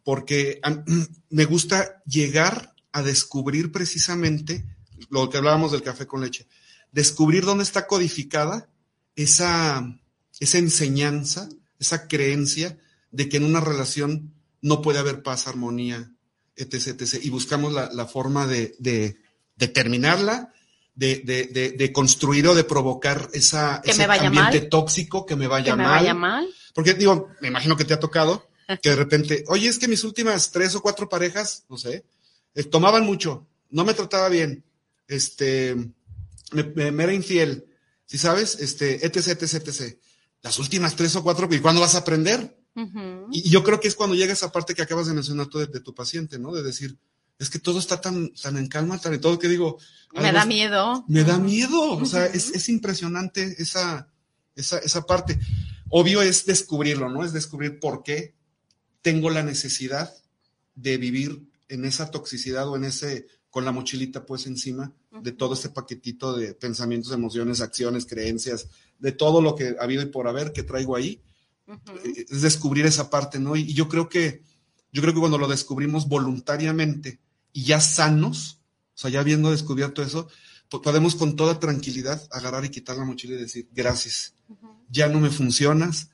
S2: porque *clears throat* me gusta llegar a descubrir precisamente lo que hablábamos del café con leche, descubrir dónde está codificada esa, esa enseñanza, esa creencia de que en una relación no puede haber paz, armonía, etc. etc. Y buscamos la, la forma de, de, de terminarla, de, de, de, construir o de provocar esa,
S3: Que
S2: ese ambiente
S3: mal.
S2: tóxico que me vaya
S3: Que me
S2: mal.
S3: vaya mal.
S2: Porque digo, me imagino que te ha tocado *laughs* que de repente, oye, es que mis últimas tres o cuatro parejas, no sé, eh, tomaban mucho, no me trataba bien, este, me, me- me era infiel, si sabes, este, etc, etc, etc. Las últimas tres o cuatro, ¿y cuándo vas a aprender? Y, y yo creo que es cuando llega esa parte que acabas de mencionar tú de, de tu paciente, ¿no? De decir, es que todo está tan, tan en calma, tan en todo que digo.
S3: Me da miedo.
S2: me da miedo, o sea, es, es impresionante esa, esa, esa parte. Obvio es descubrirlo, ¿no? Es descubrir por qué tengo la necesidad de vivir en esa toxicidad o en ese, con la mochilita pues encima de todo este paquetito de pensamientos, emociones, acciones, creencias, de todo lo que ha habido y por haber que traigo ahí
S3: Ujú.
S2: eh, es descubrir esa parte, ¿no? Y, y yo creo que, yo creo que cuando lo descubrimos voluntariamente y ya sanos, o sea, ya habiendo descubierto eso, po- podemos con toda tranquilidad agarrar y quitar la mochila y decir, gracias, ya no me funcionas,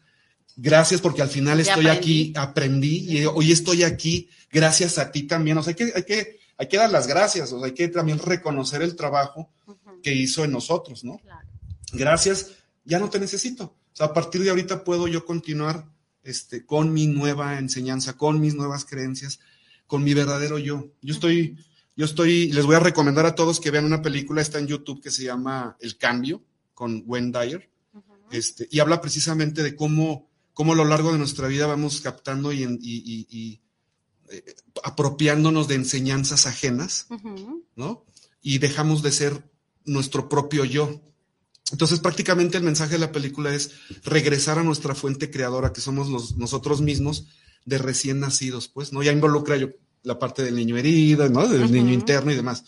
S2: gracias porque al final
S3: Ya
S2: estoy
S3: aprendí.
S2: aquí, aprendí y hoy estoy aquí gracias a ti también, o sea, hay que, hay que, hay que dar las gracias, o sea, hay que también reconocer el trabajo que hizo en nosotros, ¿no?
S3: Claro.
S2: gracias, ya no te necesito. O sea, a partir de ahorita puedo yo continuar este, con mi nueva enseñanza, con mis nuevas creencias, con mi verdadero yo. Yo estoy, yo estoy, les voy a recomendar a todos que vean una película, está en YouTube, que se llama El Cambio, con Wayne Dyer, este, y habla precisamente de cómo, cómo a lo largo de nuestra vida vamos captando y, en- y- y- y, eh, apropiándonos de enseñanzas ajenas. ¿no? Y dejamos de ser nuestro propio yo. Entonces, prácticamente el mensaje de la película es regresar a nuestra fuente creadora, que somos los- nosotros mismos de recién nacidos, pues, ¿no? Ya involucra yo la parte del niño herido, ¿no? Del niño interno y demás.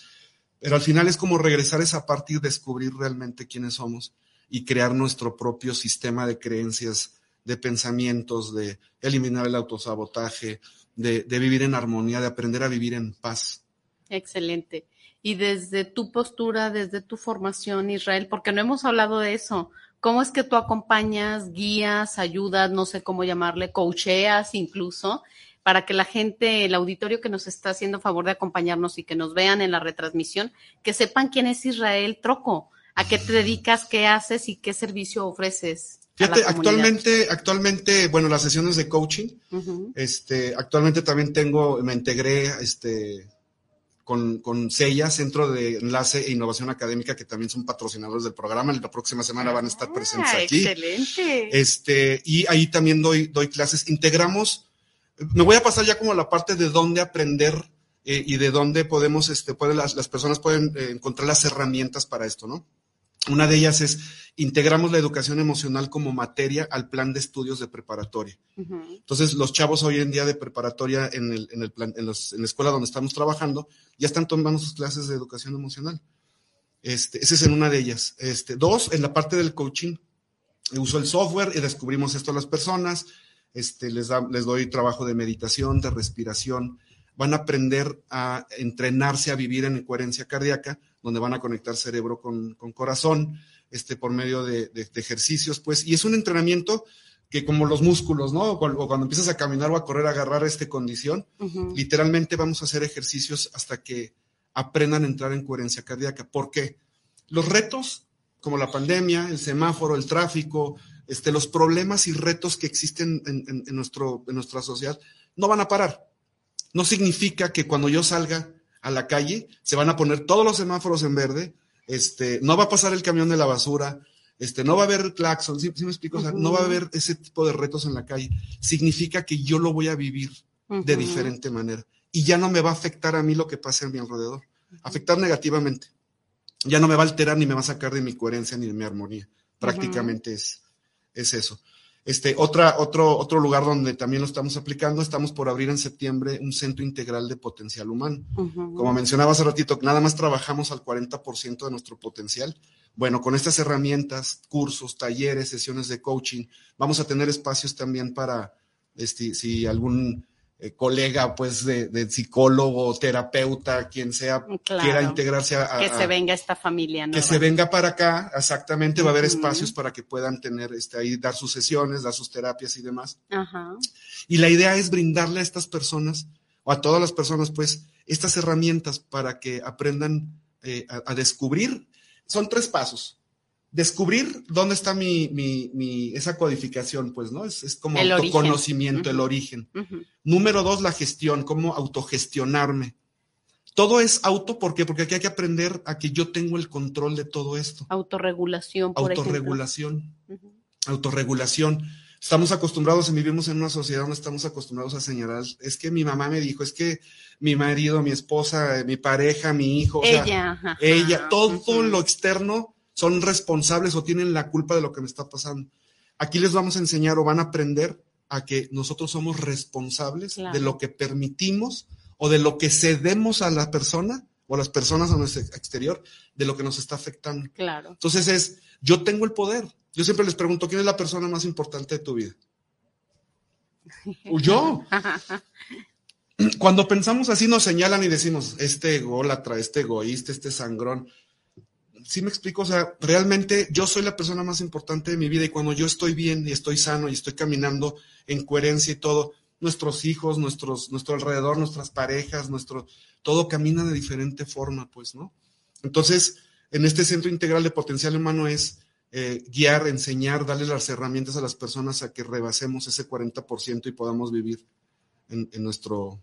S2: Pero al final es como regresar a esa parte y descubrir realmente quiénes somos y crear nuestro propio sistema de creencias, de pensamientos, de eliminar el autosabotaje, de, de vivir en armonía, de aprender a vivir en paz.
S3: Excelente. Y desde tu postura, desde tu formación, Israel, porque no hemos hablado de eso, ¿cómo es que tú acompañas, guías, ayudas, no sé cómo llamarle, coacheas incluso, para que la gente, el auditorio que nos está haciendo favor de acompañarnos y que nos vean en la retransmisión, que sepan quién es Israel Troco, a qué te dedicas, qué haces y qué servicio ofreces?
S2: Fíjate, actualmente, actualmente, bueno, las sesiones de coaching, este, actualmente también tengo, me integré, este, con, con CEIA, Centro de Enlace e Innovación Académica, que también son patrocinadores del programa. La próxima semana van a estar presentes
S3: Ah,
S2: aquí.
S3: Excelente.
S2: Este, y ahí también doy, doy clases. Integramos, me voy a pasar ya como a la parte de dónde aprender eh, y de dónde podemos, este, pueden, las, las personas pueden eh, encontrar las herramientas para esto, ¿no? Una de ellas es, integramos la educación emocional como materia al plan de estudios de preparatoria. Entonces, los chavos hoy en día de preparatoria en, el, en, el plan, en, los- en la escuela donde estamos trabajando ya están tomando sus clases de educación emocional. Este, esa es en una de ellas. Este, dos, en la parte del coaching, uso el software y descubrimos esto a las personas. Este, les, da- les doy trabajo de meditación, de respiración. Van a aprender a entrenarse a vivir en coherencia cardíaca, donde van a conectar cerebro con, con corazón, este, por medio de, de- de ejercicios, pues. Y es un entrenamiento que como los músculos, ¿no? O cuando, o cuando empiezas a caminar o a correr, a agarrar esta condición, literalmente vamos a hacer ejercicios hasta que aprendan a entrar en coherencia cardíaca. ¿Por qué? Los retos, como la pandemia, el semáforo, el tráfico, este, los problemas y retos que existen en, en- en nuestro, en nuestra sociedad, no van a parar. No significa que cuando yo salga a la calle se van a poner todos los semáforos en verde, este, no va a pasar el camión de la basura, este, no va a haber claxon, ¿sí, sí me explico? O sea, no va a haber ese tipo de retos en la calle. Significa que yo lo voy a vivir de diferente manera. Y ya no me va a afectar a mí lo que pase a mi alrededor. Afectar negativamente. Ya no me va a alterar ni me va a sacar de mi coherencia ni de mi armonía. Prácticamente es, es eso. Este, otra, otro, otro lugar donde también lo estamos aplicando, estamos por abrir en septiembre un centro integral de potencial humano. Como mencionaba hace ratito, nada más trabajamos al 40% de nuestro potencial. Bueno, con estas herramientas, cursos, talleres, sesiones de coaching, vamos a tener espacios también para, este, si algún eh, colega, pues, de, de, psicólogo, terapeuta, quien sea, claro, quiera integrarse a,
S3: Que se venga esta familia,
S2: ¿no? Que se venga para acá, exactamente, va a haber espacios para que puedan tener, este, ahí, dar sus sesiones, dar sus terapias y demás.
S3: Ajá.
S2: Y la idea es brindarle a estas personas, o a todas las personas, pues, estas herramientas para que aprendan eh, a, a descubrir. Son tres pasos descubrir dónde está mi, mi, mi, esa codificación, pues, ¿no? Es, es como
S3: el
S2: autoconocimiento,
S3: origen.
S2: el origen.
S3: Uh -huh.
S2: Número dos, la gestión, cómo autogestionarme. Todo es auto, ¿por qué? Porque aquí hay que aprender a que yo tengo el control de todo esto.
S3: Autorregulación, por
S2: Autorregulación. Uh -huh. Autorregulación. Estamos acostumbrados, y vivimos en una sociedad donde estamos acostumbrados a señalar, es que mi mamá me dijo, es que mi marido, mi esposa, mi pareja, mi hijo,
S3: ella,
S2: o sea,
S3: ajá,
S2: ella, todo
S3: uh -huh.
S2: lo externo son responsables o tienen la culpa de lo que me está pasando. Aquí les vamos a enseñar o van a aprender a que nosotros somos responsables
S3: Claro.
S2: de lo que permitimos o de lo que cedemos a la persona o a las personas a nuestro exterior, de lo que nos está afectando.
S3: Claro.
S2: Entonces es, yo tengo el poder. Yo siempre les pregunto, ¿quién es la persona más importante de tu vida? Yo. *laughs* Cuando pensamos así nos señalan y decimos, este ególatra, este egoísta, este sangrón. Sí me explico, o sea, realmente yo soy la persona más importante de mi vida y cuando yo estoy bien y estoy sano y estoy caminando en coherencia y todo, nuestros hijos, nuestros, nuestro alrededor, nuestras parejas, nuestro, todo camina de diferente forma, pues, ¿no? Entonces, en este centro integral de potencial humano es eh, guiar, enseñar, darle las herramientas a las personas a que rebasemos ese 40% y podamos vivir en, en nuestro,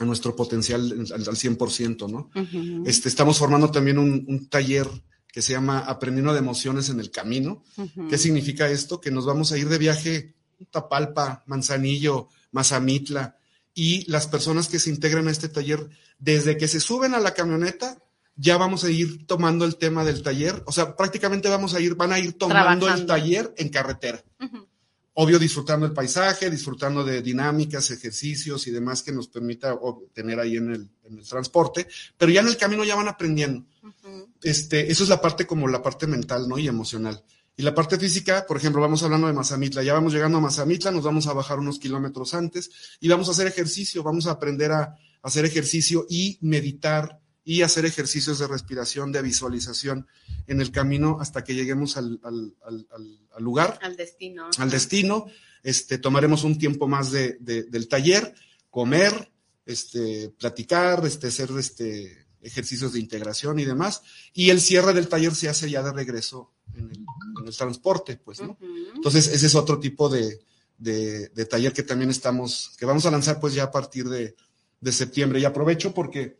S2: en nuestro potencial al, al 100%, ¿no?
S3: Uh -huh.
S2: este, estamos formando también un, un, taller que se llama Aprendiendo de Emociones en el Camino.
S3: Uh -huh.
S2: ¿Qué significa esto? Que nos vamos a ir de viaje Tapalpa, Manzanillo, Mazamitla, y las personas que se integran a este taller, desde que se suben a la camioneta, ya vamos a ir tomando el tema del taller, o sea, prácticamente vamos a ir, van a ir tomando
S3: Trabajando.
S2: el taller en carretera.
S3: Uh -huh.
S2: Obvio, disfrutando el paisaje, disfrutando de dinámicas, ejercicios y demás que nos permita tener ahí en el, en el, transporte, pero ya en el camino ya van aprendiendo.
S3: Uh -huh.
S2: este, eso es la parte como la parte mental, ¿no? Y emocional. Y la parte física, por ejemplo, vamos hablando de Mazamitla, ya vamos llegando a Mazamitla, nos vamos a bajar unos kilómetros antes y vamos a hacer ejercicio, vamos a aprender a hacer ejercicio y meditar y hacer ejercicios de respiración, de visualización en el camino hasta que lleguemos al, al, al, al lugar.
S3: Al destino.
S2: Al destino. Este, tomaremos un tiempo más de, de, del taller, comer, este, platicar, este, hacer este, ejercicios de integración y demás. Y el cierre del taller se hace ya de regreso en el, en el transporte, pues, ¿no?
S3: Uh -huh.
S2: Entonces, ese es otro tipo de, de, de, taller que también estamos, que vamos a lanzar pues ya a partir de, de septiembre. Y aprovecho porque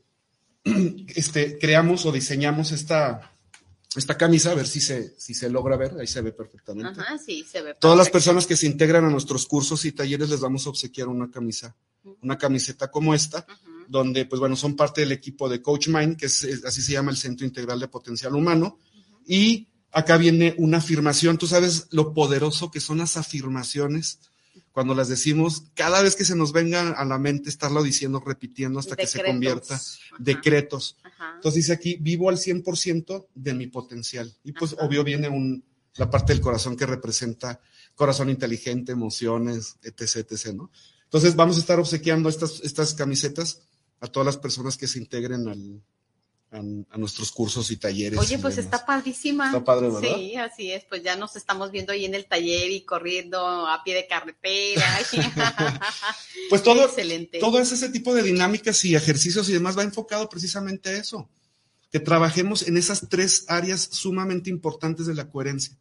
S2: *clears throat* este, creamos o diseñamos esta, esta camisa, a ver si se, si se logra ver, ahí se ve perfectamente.
S3: Ajá, sí, se ve
S2: Todas las personas que se integran a nuestros cursos y talleres les vamos a obsequiar una camisa, una camiseta como esta, donde, pues bueno, son parte del equipo de Coach Mind, que es, así se llama el Centro Integral de Potencial Humano, y acá viene una afirmación, tú sabes lo poderoso que son las afirmaciones cuando las decimos, cada vez que se nos venga a la mente estarlo diciendo, repitiendo hasta
S3: decretos.
S2: que se convierta,
S3: Ajá.
S2: decretos.
S3: Ajá.
S2: Entonces dice aquí, vivo al 100% de mi potencial. Y pues Ajá. obvio viene un, la parte del corazón que representa corazón inteligente, emociones, etc., etc., ¿no? Entonces vamos a estar obsequiando estas, estas camisetas a todas las personas que se integren al, a, a, nuestros cursos y talleres.
S3: Oye,
S2: y
S3: pues
S2: demás.
S3: está padrísima.
S2: Está padre, ¿verdad?
S3: Sí, así es. Pues ya nos estamos viendo ahí en el taller y corriendo a pie de carretera. *laughs* *laughs*
S2: pues todo,
S3: Excelente.
S2: todo ese tipo de dinámicas y ejercicios y demás va enfocado precisamente a eso. Que trabajemos en esas tres áreas sumamente importantes de la coherencia.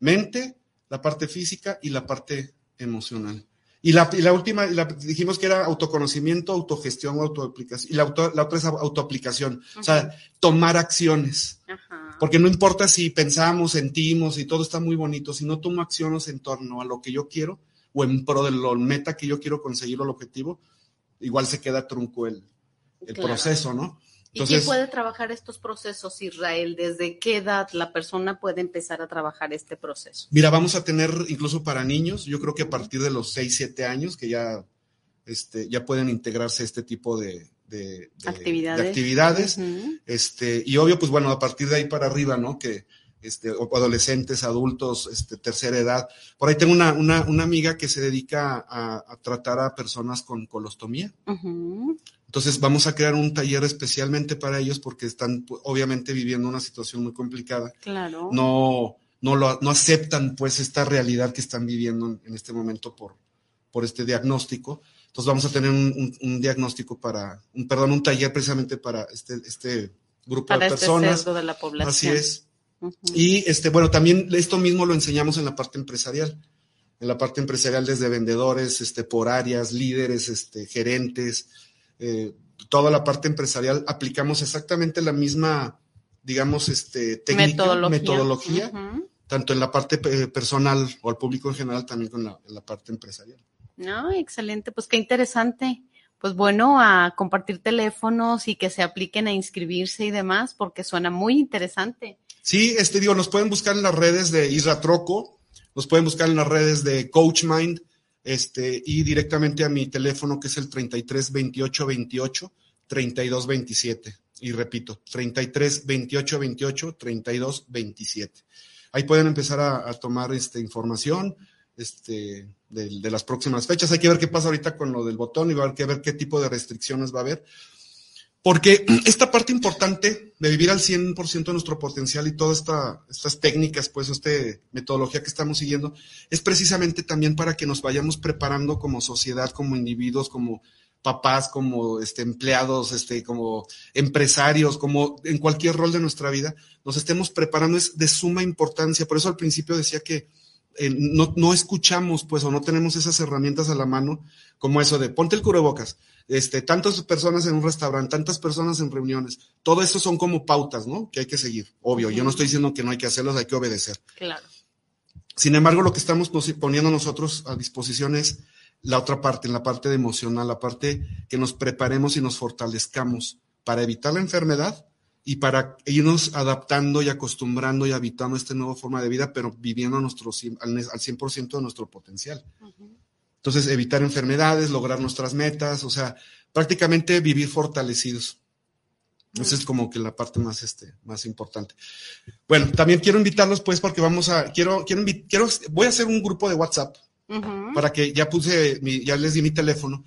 S2: Mente, la parte física y la parte emocional. Y la, y la última, la, dijimos que era autoconocimiento, autogestión, autoaplicación. Y la, auto, la otra es autoaplicación. Uh -huh. O sea, tomar acciones.
S3: Uh -huh.
S2: Porque no importa si pensamos, sentimos y todo está muy bonito, si no tomo acciones en torno a lo que yo quiero o en pro de lo meta que yo quiero conseguir o el objetivo, igual se queda trunco el, el claro. proceso, ¿no?
S3: Entonces, ¿Y quién puede trabajar estos procesos, Israel? ¿Desde qué edad la persona puede empezar a trabajar este proceso?
S2: Mira, vamos a tener incluso para niños, yo creo que a partir de los 6, 7 años que ya, este, ya pueden integrarse este tipo de, de, de
S3: actividades.
S2: De actividades
S3: uh -huh.
S2: este, y obvio, pues bueno, a partir de ahí para arriba, ¿no? Que este, o adolescentes, adultos, este, tercera edad. Por ahí tengo una, una, una amiga que se dedica a, a, tratar a personas con colostomía. Entonces vamos a crear un taller especialmente para ellos porque están obviamente viviendo una situación muy complicada.
S3: Claro.
S2: No, no, lo, no aceptan pues esta realidad que están viviendo en, en este momento por, por este diagnóstico. Entonces vamos a tener un, un, un diagnóstico para, un, perdón, un taller precisamente para este, este grupo
S3: Para
S2: de
S3: este
S2: personas.
S3: sesgo de la población.
S2: Así es. Y este, bueno, también esto mismo lo enseñamos en la parte empresarial. En la parte empresarial desde vendedores, este, por áreas, líderes, este, gerentes, eh, toda la parte empresarial aplicamos exactamente la misma, digamos, este, técnica,
S3: metodología.
S2: metodología, tanto en la parte eh, personal o al público en general, también con la, en la parte empresarial.
S3: No, excelente, pues qué interesante. Pues bueno, a compartir teléfonos y que se apliquen a inscribirse y demás, porque suena muy interesante.
S2: Sí, este digo, nos pueden buscar en las redes de Isra Troco, nos pueden buscar en las redes de Coach Mind, este, y directamente a mi teléfono que es el 33 28 28 32 27. Y repito, 33 28 28 32 27. Ahí pueden empezar a, a tomar este, información este, de, de, las próximas fechas. Hay que ver qué pasa ahorita con lo del botón y va a haber que ver qué tipo de restricciones va a haber. Porque *clears throat* esta parte importante de vivir al 100% de nuestro potencial y todas esta, estas técnicas, pues, esta metodología que estamos siguiendo, es precisamente también para que nos vayamos preparando como sociedad, como individuos, como papás, como este, empleados, este, como empresarios, como en cualquier rol de nuestra vida, nos estemos preparando. Es de suma importancia. Por eso al principio decía que eh, no, no escuchamos, pues, o no tenemos esas herramientas a la mano, como eso de ponte el cubrebocas este, tantas personas en un restaurante, tantas personas en reuniones, todo eso son como pautas, ¿no? Que hay que seguir, obvio. Yo no estoy diciendo que no hay que hacerlos, hay que obedecer.
S3: Claro.
S2: Sin embargo, lo que estamos poniendo nosotros a disposición es la otra parte, en la parte emocional, la parte que nos preparemos y nos fortalezcamos para evitar la enfermedad y para irnos adaptando y acostumbrando y habitando esta nueva forma de vida, pero viviendo a nuestro, al 100% de nuestro potencial. Uh -huh. Entonces, evitar enfermedades, lograr nuestras metas, o sea, prácticamente vivir fortalecidos. Esa es como que la parte más, este, más importante. Bueno, también quiero invitarlos, pues, porque vamos a, quiero, quiero, quiero voy a hacer un grupo de WhatsApp uh -huh. para que ya puse, mi, ya les di mi teléfono,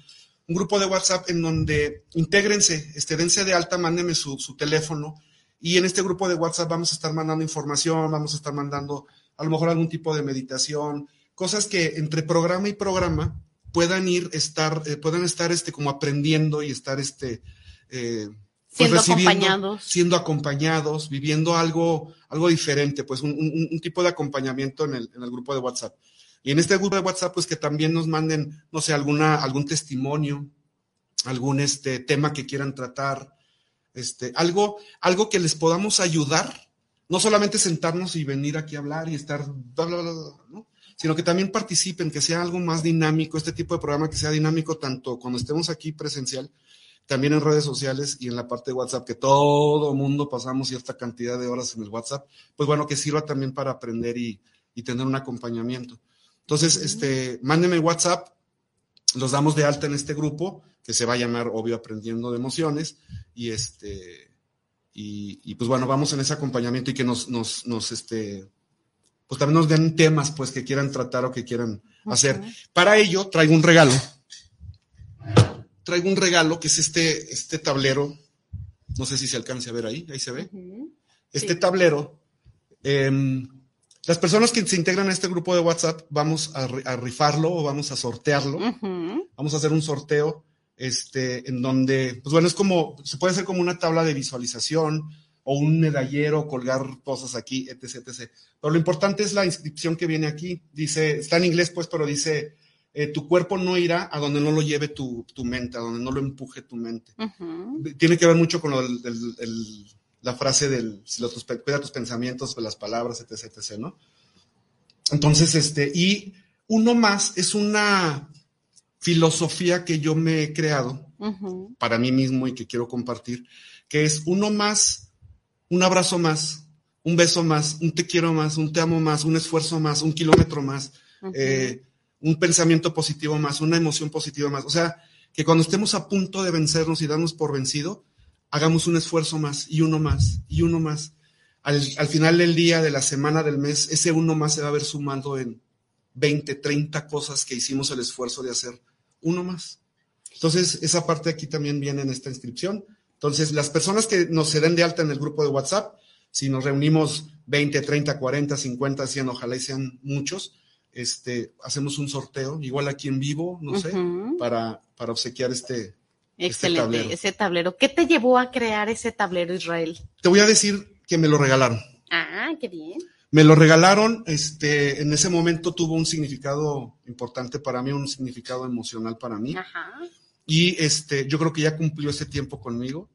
S2: un grupo de WhatsApp en donde intégrense, este, dense de alta, mándenme su, su teléfono y en este grupo de WhatsApp vamos a estar mandando información, vamos a estar mandando a lo mejor algún tipo de meditación, cosas que entre programa y programa puedan ir, estar, eh, puedan estar este, como aprendiendo y estar este, eh,
S3: pues siendo acompañados.
S2: Siendo acompañados, viviendo algo, algo diferente, pues un, un, un tipo de acompañamiento en el, en el, grupo de WhatsApp. Y en este grupo de WhatsApp, pues que también nos manden, no sé, alguna, algún testimonio, algún este, tema que quieran tratar, este, algo, algo que les podamos ayudar, no solamente sentarnos y venir aquí a hablar y estar, bla, bla, bla, bla ¿no? sino que también participen, que sea algo más dinámico, este tipo de programa que sea dinámico tanto cuando estemos aquí presencial, también en redes sociales y en la parte de WhatsApp, que todo mundo pasamos cierta cantidad de horas en el WhatsApp, pues bueno, que sirva también para aprender y, y tener un acompañamiento. Entonces, este, mándenme WhatsApp, los damos de alta en este grupo, que se va a llamar, obvio, Aprendiendo de Emociones, y este, y, y pues bueno, vamos en ese acompañamiento y que nos, nos, nos, este, pues también nos den temas pues que quieran tratar o que quieran hacer. Para ello traigo un regalo. Traigo un regalo que es este, este tablero. No sé si se alcance a ver ahí, ahí se ve. Uh -huh. Este sí. tablero. Eh, las personas que se integran a este grupo de WhatsApp vamos a, a rifarlo o vamos a sortearlo. Uh -huh. Vamos a hacer un sorteo este, en donde, pues bueno, es como, se puede hacer como una tabla de visualización, o un medallero, colgar cosas aquí, etc, etc. Pero lo importante es la inscripción que viene aquí. Dice, está en inglés pues, pero dice, eh, tu cuerpo no irá a donde no lo lleve tu, tu mente, a donde no lo empuje tu mente. Uh -huh. Tiene que ver mucho con lo, el, el, el, la frase del, si lo, tus, cuida tus pensamientos, las palabras, etc, etc, ¿no? Entonces, este, y uno más es una filosofía que yo me he creado uh -huh. para mí mismo y que quiero compartir, que es uno más un abrazo más, un beso más, un te quiero más, un te amo más, un esfuerzo más, un kilómetro más, uh -huh. eh, un pensamiento positivo más, una emoción positiva más. O sea, que cuando estemos a punto de vencernos y darnos por vencido, hagamos un esfuerzo más y uno más y uno más. al, al final del día, de la semana, del mes, ese uno más se va a ver sumando en 20, 30 cosas que hicimos el esfuerzo de hacer uno más. Entonces, esa parte aquí también viene en esta inscripción. Entonces, las personas que nos se den de alta en el grupo de WhatsApp, si nos reunimos 20, 30, 40, 50, 100, ojalá y sean muchos, este, hacemos un sorteo, igual aquí en vivo, no sé, para, para obsequiar este
S3: Excelente,
S2: tablero.
S3: ese tablero. ¿Qué te llevó a crear ese tablero, Israel?
S2: Te voy a decir que me lo regalaron.
S3: Ah, qué bien.
S2: Me lo regalaron, este, en ese momento tuvo un significado importante para mí, un significado emocional para mí.
S3: Ajá.
S2: Y este, yo creo que ya cumplió ese tiempo conmigo.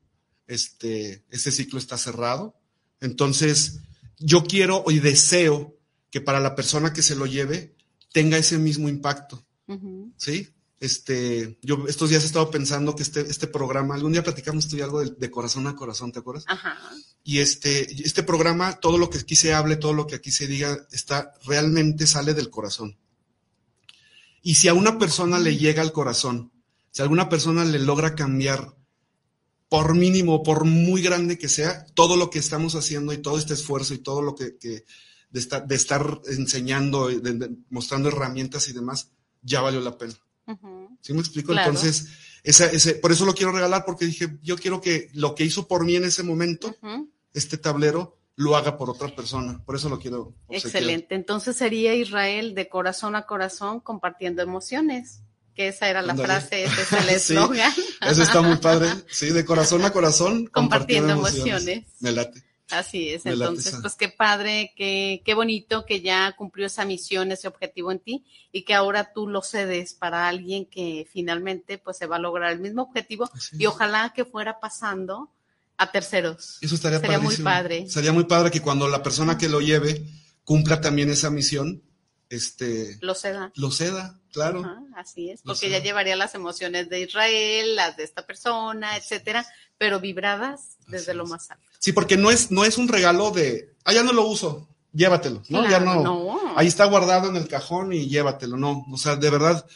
S2: Este, ese ciclo está cerrado. Entonces, yo quiero y deseo que para la persona que se lo lleve tenga ese mismo impacto. ¿sí? Este, yo estos días he estado pensando que este, este programa, algún día platicamos tú y algo de, de corazón a corazón, ¿te acuerdas?
S3: Ajá.
S2: Y este, este programa, todo lo que aquí se hable, todo lo que aquí se diga, está realmente sale del corazón. Y si a una persona le llega al corazón, si a alguna persona le logra cambiar, por mínimo, por muy grande que sea, todo lo que estamos haciendo y todo este esfuerzo y todo lo que, que de, estar, de estar enseñando, de- de- mostrando herramientas y demás, ya valió la pena.
S3: Ujú.
S2: ¿Sí me explico?
S3: Claro.
S2: Entonces, esa, ese, por eso lo quiero regalar, porque dije, yo quiero que lo que hizo por mí en ese momento, este tablero, lo haga por otra persona. Por eso lo quiero. obsequiar.
S3: Excelente. Entonces sería Israel de corazón a corazón compartiendo emociones. Que esa era la frase, ese es el *laughs*
S2: Sí.
S3: eslogan.
S2: Eso está muy padre. Sí, de corazón a corazón.
S3: Compartiendo emociones.
S2: Me late.
S3: Así es, entonces, pues qué padre, qué, qué bonito que ya cumplió esa misión, ese objetivo en ti y que ahora tú lo cedes para alguien que finalmente pues se va a lograr el mismo objetivo
S2: Así
S3: y
S2: es.
S3: ojalá que fuera pasando a terceros.
S2: Eso estaría
S3: Sería muy padre.
S2: Sería muy padre que cuando la persona que lo lleve cumpla también esa misión, este,
S3: Lo ceda.
S2: lo ceda, claro.
S3: Ajá, así es, porque ya llevaría las emociones de Israel, las de esta persona, etcétera, pero vibradas desde
S2: Así
S3: lo más alto.
S2: Sí, porque no es, no es un regalo de, ah, ya no lo uso, llévatelo, ¿no? ya no, ahí está guardado en el cajón y llévatelo, no, o sea, de verdad,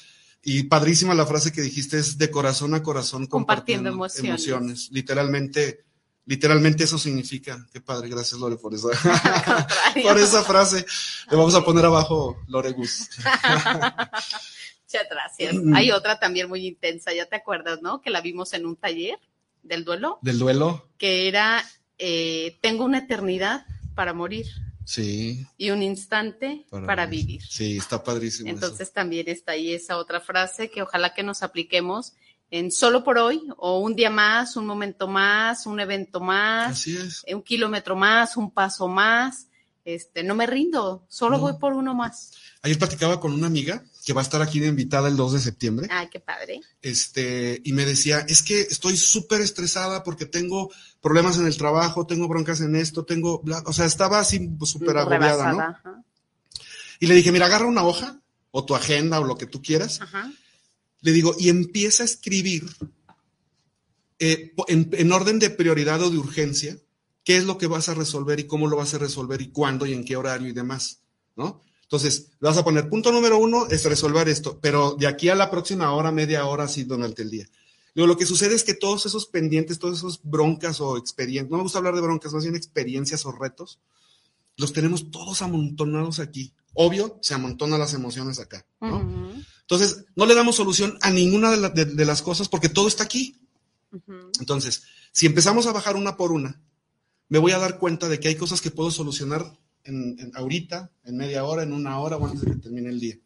S2: y padrísima la frase que dijiste es de corazón a corazón
S3: Compartiendo
S2: compartiendo,
S3: emociones.
S2: literalmente, literalmente eso significa, qué padre, gracias Lore por esa, *laughs* *laughs* por esa frase, le vamos a poner abajo Lore Gus. *laughs*
S3: Muchas gracias.
S2: Mm.
S3: Hay otra también muy intensa, ya te acuerdas, ¿no? Que la vimos en un taller del duelo,
S2: Del duelo,
S3: que era, eh, tengo una eternidad para morir
S2: sí.
S3: y un instante para, vivir.
S2: Sí, está padrísimo. eso.
S3: Entonces también está ahí esa otra frase que ojalá que nos apliquemos en solo por hoy o un día más, un momento más, un evento más,
S2: Así es.
S3: un kilómetro más, un paso más. Este, no me rindo, solo
S2: No.
S3: voy por uno más.
S2: Ayer platicaba con una amiga que va a estar aquí de invitada el 2 de septiembre.
S3: Ay, qué padre.
S2: este, y me decía, es que estoy súper estresada porque tengo problemas en el trabajo, tengo broncas en esto, tengo, bla- o sea, estaba así pues, súper agobiada, ¿no?
S3: Ajá.
S2: Y le dije, mira, agarra una hoja o tu agenda o lo que tú quieras.
S3: Ajá.
S2: Le digo, y empieza a escribir eh, en, en orden de prioridad o de urgencia, qué es lo que vas a resolver y cómo lo vas a resolver y cuándo y en qué horario y demás, ¿no? Entonces, le vas a poner punto número uno es resolver esto, pero de aquí a la próxima hora, media hora, así durante el día. Lo que sucede es que todos esos pendientes, todos esos broncas o experiencias, no me gusta hablar de broncas, más bien experiencias o retos, los tenemos todos amontonados aquí. Obvio, se amontonan las emociones acá, ¿no? Entonces, no le damos solución a ninguna de, la- de- de las cosas porque todo está aquí. Entonces, si empezamos a bajar una por una, me voy a dar cuenta de que hay cosas que puedo solucionar en, en- ahorita, en media hora, en una hora o antes de que termine el día.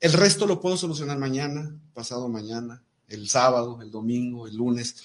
S2: El resto lo puedo solucionar mañana, pasado mañana, el sábado, el domingo, el lunes.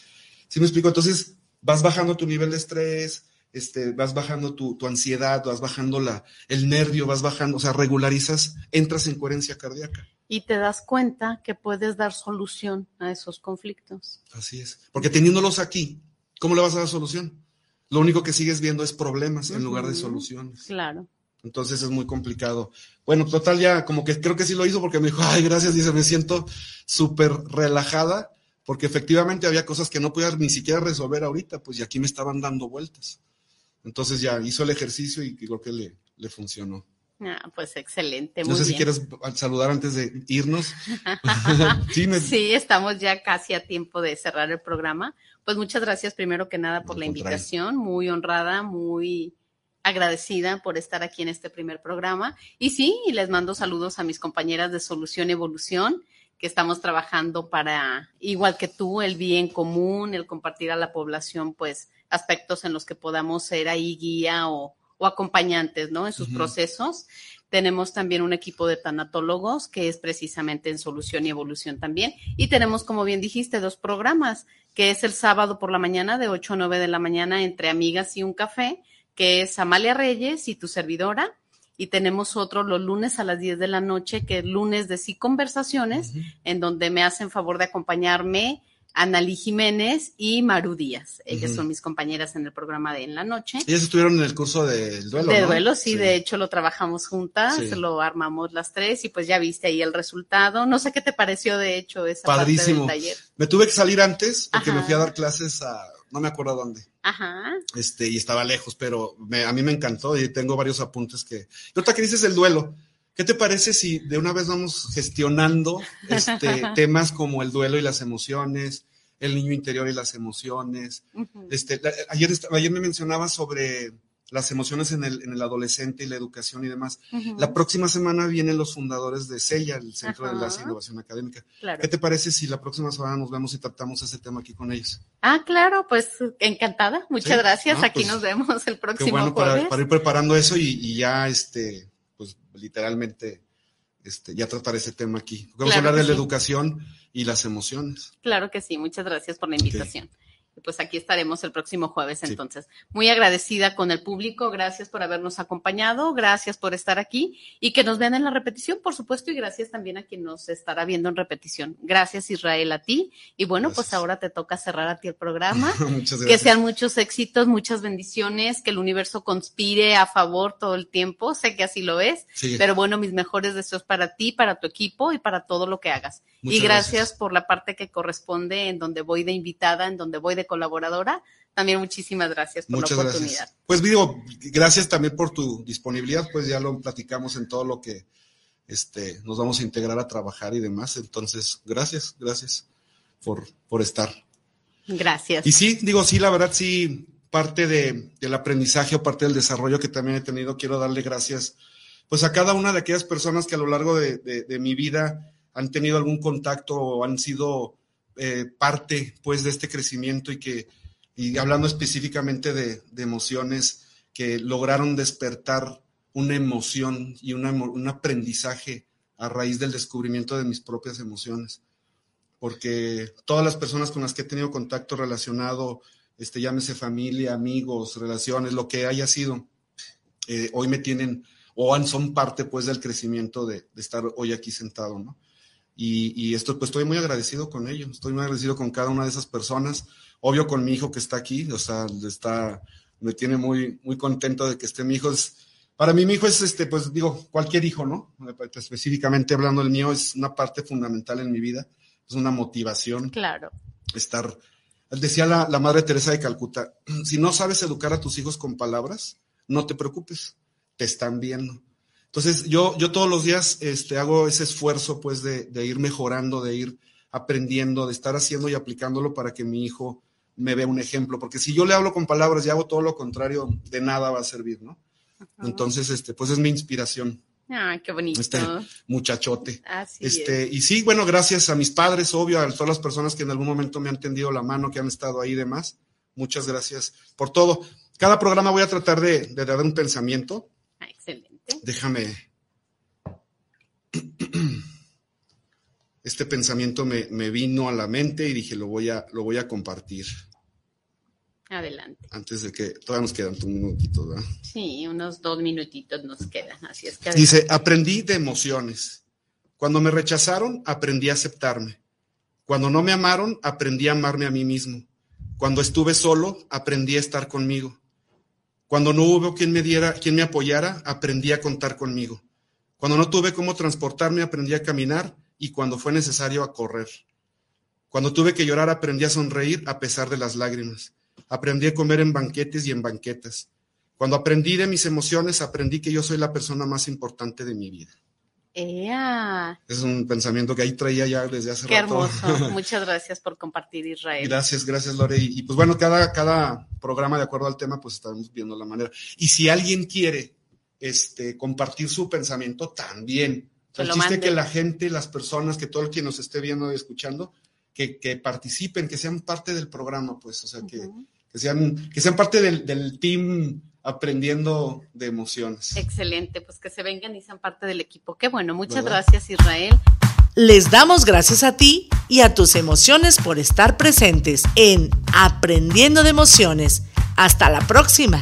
S2: ¿Sí me explico? Entonces, vas bajando tu nivel de estrés, este, vas bajando tu, tu ansiedad, vas bajando la, el nervio, vas bajando, o sea, regularizas, entras en coherencia cardíaca.
S3: Y te das cuenta que puedes dar solución a esos conflictos.
S2: Así es. Porque teniéndolos aquí, ¿cómo le vas a dar solución? Lo único que sigues viendo es problemas en lugar de soluciones.
S3: Claro.
S2: Entonces es muy complicado. Bueno, total, ya como que creo que sí lo hizo porque me dijo, ay, gracias, dice, me siento súper relajada porque efectivamente había cosas que no podía ni siquiera resolver ahorita, pues y aquí me estaban dando vueltas. Entonces ya hizo el ejercicio y creo que le, le funcionó.
S3: Ah, pues excelente.
S2: No
S3: muy
S2: sé si quieres saludar antes de irnos. *laughs* sí, me-
S3: Sí, estamos ya casi a tiempo de cerrar el programa. Pues muchas gracias primero que nada por
S2: Al
S3: la
S2: contrario.
S3: invitación, muy honrada, muy agradecida por estar aquí en este primer programa. Y sí, les mando saludos a mis compañeras de Solución Evolución, que estamos trabajando para, igual que tú, el bien común, el compartir a la población, pues, aspectos en los que podamos ser ahí guía o, o acompañantes, ¿no? En sus procesos. Tenemos también un equipo de tanatólogos que es precisamente en solución y evolución también. Y tenemos, como bien dijiste, dos programas, que es el sábado por la mañana de 8 a 9 de la mañana entre amigas y un café que es Amalia Reyes y tu servidora. Y tenemos otro los lunes a las 10 de la noche, que es lunes de sí conversaciones, en donde me hacen favor de acompañarme Analí Jiménez y Maru Díaz. Ellas son mis compañeras en el programa de En la Noche.
S2: Ellas estuvieron en el curso del duelo.
S3: De duelo, sí, de hecho lo trabajamos juntas, lo armamos las tres y pues ya viste ahí el resultado. No sé qué te pareció de hecho esa
S2: Padrísimo.
S3: parte del taller.
S2: Me tuve que salir antes porque me fui a dar clases a, no me acuerdo dónde.
S3: Ajá.
S2: Este, y estaba lejos, pero a mí me encantó y tengo varios apuntes que. Y otra que dices el duelo. ¿Qué te parece si de una vez vamos gestionando este, *laughs* temas como el duelo y las emociones, el niño interior y las emociones? este, ayer, ayer me mencionaba sobre las emociones en el, en el adolescente y la educación y demás. La próxima semana vienen los fundadores de CELLA, el Centro de Enlace e Innovación Académica. ¿Qué te parece si la próxima semana nos vemos y tratamos ese tema aquí con ellos?
S3: Ah, claro, pues encantada. Muchas gracias. aquí pues, nos vemos el próximo
S2: bueno
S3: jueves.
S2: Para, ir preparando eso y, y ya este pues literalmente este, ya tratar ese tema aquí. Vamos a hablar de la educación y las emociones.
S3: Claro que sí, muchas gracias por la invitación pues aquí estaremos el próximo jueves entonces. Muy agradecida con el público, gracias por habernos acompañado, gracias por estar aquí y que nos vean en la repetición, por supuesto, y gracias también a quien nos estará viendo en repetición. Gracias Israel a ti y bueno, pues ahora te toca cerrar a ti el programa. *laughs*
S2: muchas gracias.
S3: Que sean muchos éxitos, muchas bendiciones, que el universo conspire a favor todo el tiempo, sé que así lo es, pero bueno, mis mejores deseos para ti, para tu equipo y para todo lo que hagas. y gracias, por la parte que corresponde en donde voy de invitada, en donde voy de colaboradora. También muchísimas gracias por la oportunidad. Gracias.
S2: Pues digo, gracias también por tu disponibilidad, pues ya lo platicamos en todo lo que este, nos vamos a integrar a trabajar y demás. Entonces, gracias, gracias por, por estar.
S3: Gracias.
S2: Y sí, digo, sí, la verdad, sí, parte de, del aprendizaje o parte del desarrollo que también he tenido, quiero darle gracias pues a cada una de aquellas personas que a lo largo de, de mi vida han tenido algún contacto o han sido eh, parte pues de este crecimiento y que, y hablando específicamente de, emociones que lograron despertar una emoción y un aprendizaje a raíz del descubrimiento de mis propias emociones. Porque todas las personas con las que he tenido contacto relacionado, este, llámese familia, amigos, relaciones, lo que haya sido, eh, hoy me tienen o son parte pues del crecimiento de, de estar hoy aquí sentado, ¿no? Y, esto, pues estoy muy agradecido con ellos, estoy muy agradecido con cada una de esas personas, obvio con mi hijo que está aquí, o sea, está, me tiene muy, muy contento de que esté mi hijo. Es, para mí mi hijo es, este, pues digo, cualquier hijo, ¿no? Específicamente hablando del mío, es una parte fundamental en mi vida, es una motivación.
S3: Claro.
S2: Estar, decía la, la Madre Teresa de Calcuta, *clears throat* si no sabes educar a tus hijos con palabras, no te preocupes, te están viendo. Entonces, yo, yo todos los días este, hago ese esfuerzo, pues, de, ir mejorando, de ir aprendiendo, de estar haciendo y aplicándolo para que mi hijo me vea un ejemplo. Porque si yo le hablo con palabras y hago todo lo contrario, de nada va a servir, ¿no? Entonces, este, pues es mi inspiración.
S3: Ah, qué bonito.
S2: Este muchachote.
S3: Así
S2: este, y sí, bueno, gracias a mis padres, obvio, a todas las personas que en algún momento me han tendido la mano, que han estado ahí y demás. Muchas gracias por todo. Cada programa voy a tratar de, de dar un pensamiento. Déjame. Este pensamiento me, vino a la mente y dije, lo voy a, lo voy a compartir.
S3: Adelante.
S2: Antes de que todavía nos quedan un minutito, ¿verdad?
S3: Sí, unos dos minutitos nos quedan, así es que.
S2: Dice, aprendí de emociones. Cuando me rechazaron, aprendí a aceptarme. Cuando no me amaron, aprendí a amarme a mí mismo. Cuando estuve solo, aprendí a estar conmigo. Cuando no hubo quien me diera, quien me apoyara, aprendí a contar conmigo. Cuando no tuve cómo transportarme, aprendí a caminar y cuando fue necesario a correr. Cuando tuve que llorar, aprendí a sonreír a pesar de las lágrimas. Aprendí a comer en banquetes y en banquetas. Cuando aprendí de mis emociones, aprendí que yo soy la persona más importante de mi vida.
S3: Ea.
S2: Es un pensamiento que ahí traía ya desde hace
S3: Qué
S2: rato.
S3: hermoso. *laughs* Muchas gracias por compartir, Israel.
S2: Gracias, gracias, Lore. Y, y, pues bueno, cada, cada programa, de acuerdo al tema, pues estamos viendo la manera. Y si alguien quiere este, compartir su pensamiento, también. O sea,
S3: Que
S2: el chiste que la gente, las personas, que todo el quien nos esté viendo y escuchando, que, que participen, que sean parte del programa, pues, o sea, que, que sean, que sean parte del, del team aprendiendo de emociones.
S3: Excelente, pues que se vengan y sean parte del equipo. Qué bueno, muchas
S2: ¿Verdad?
S3: gracias, Israel.
S1: Les damos gracias a ti y a tus emociones por estar presentes en Aprendiendo de Emociones. Hasta la próxima.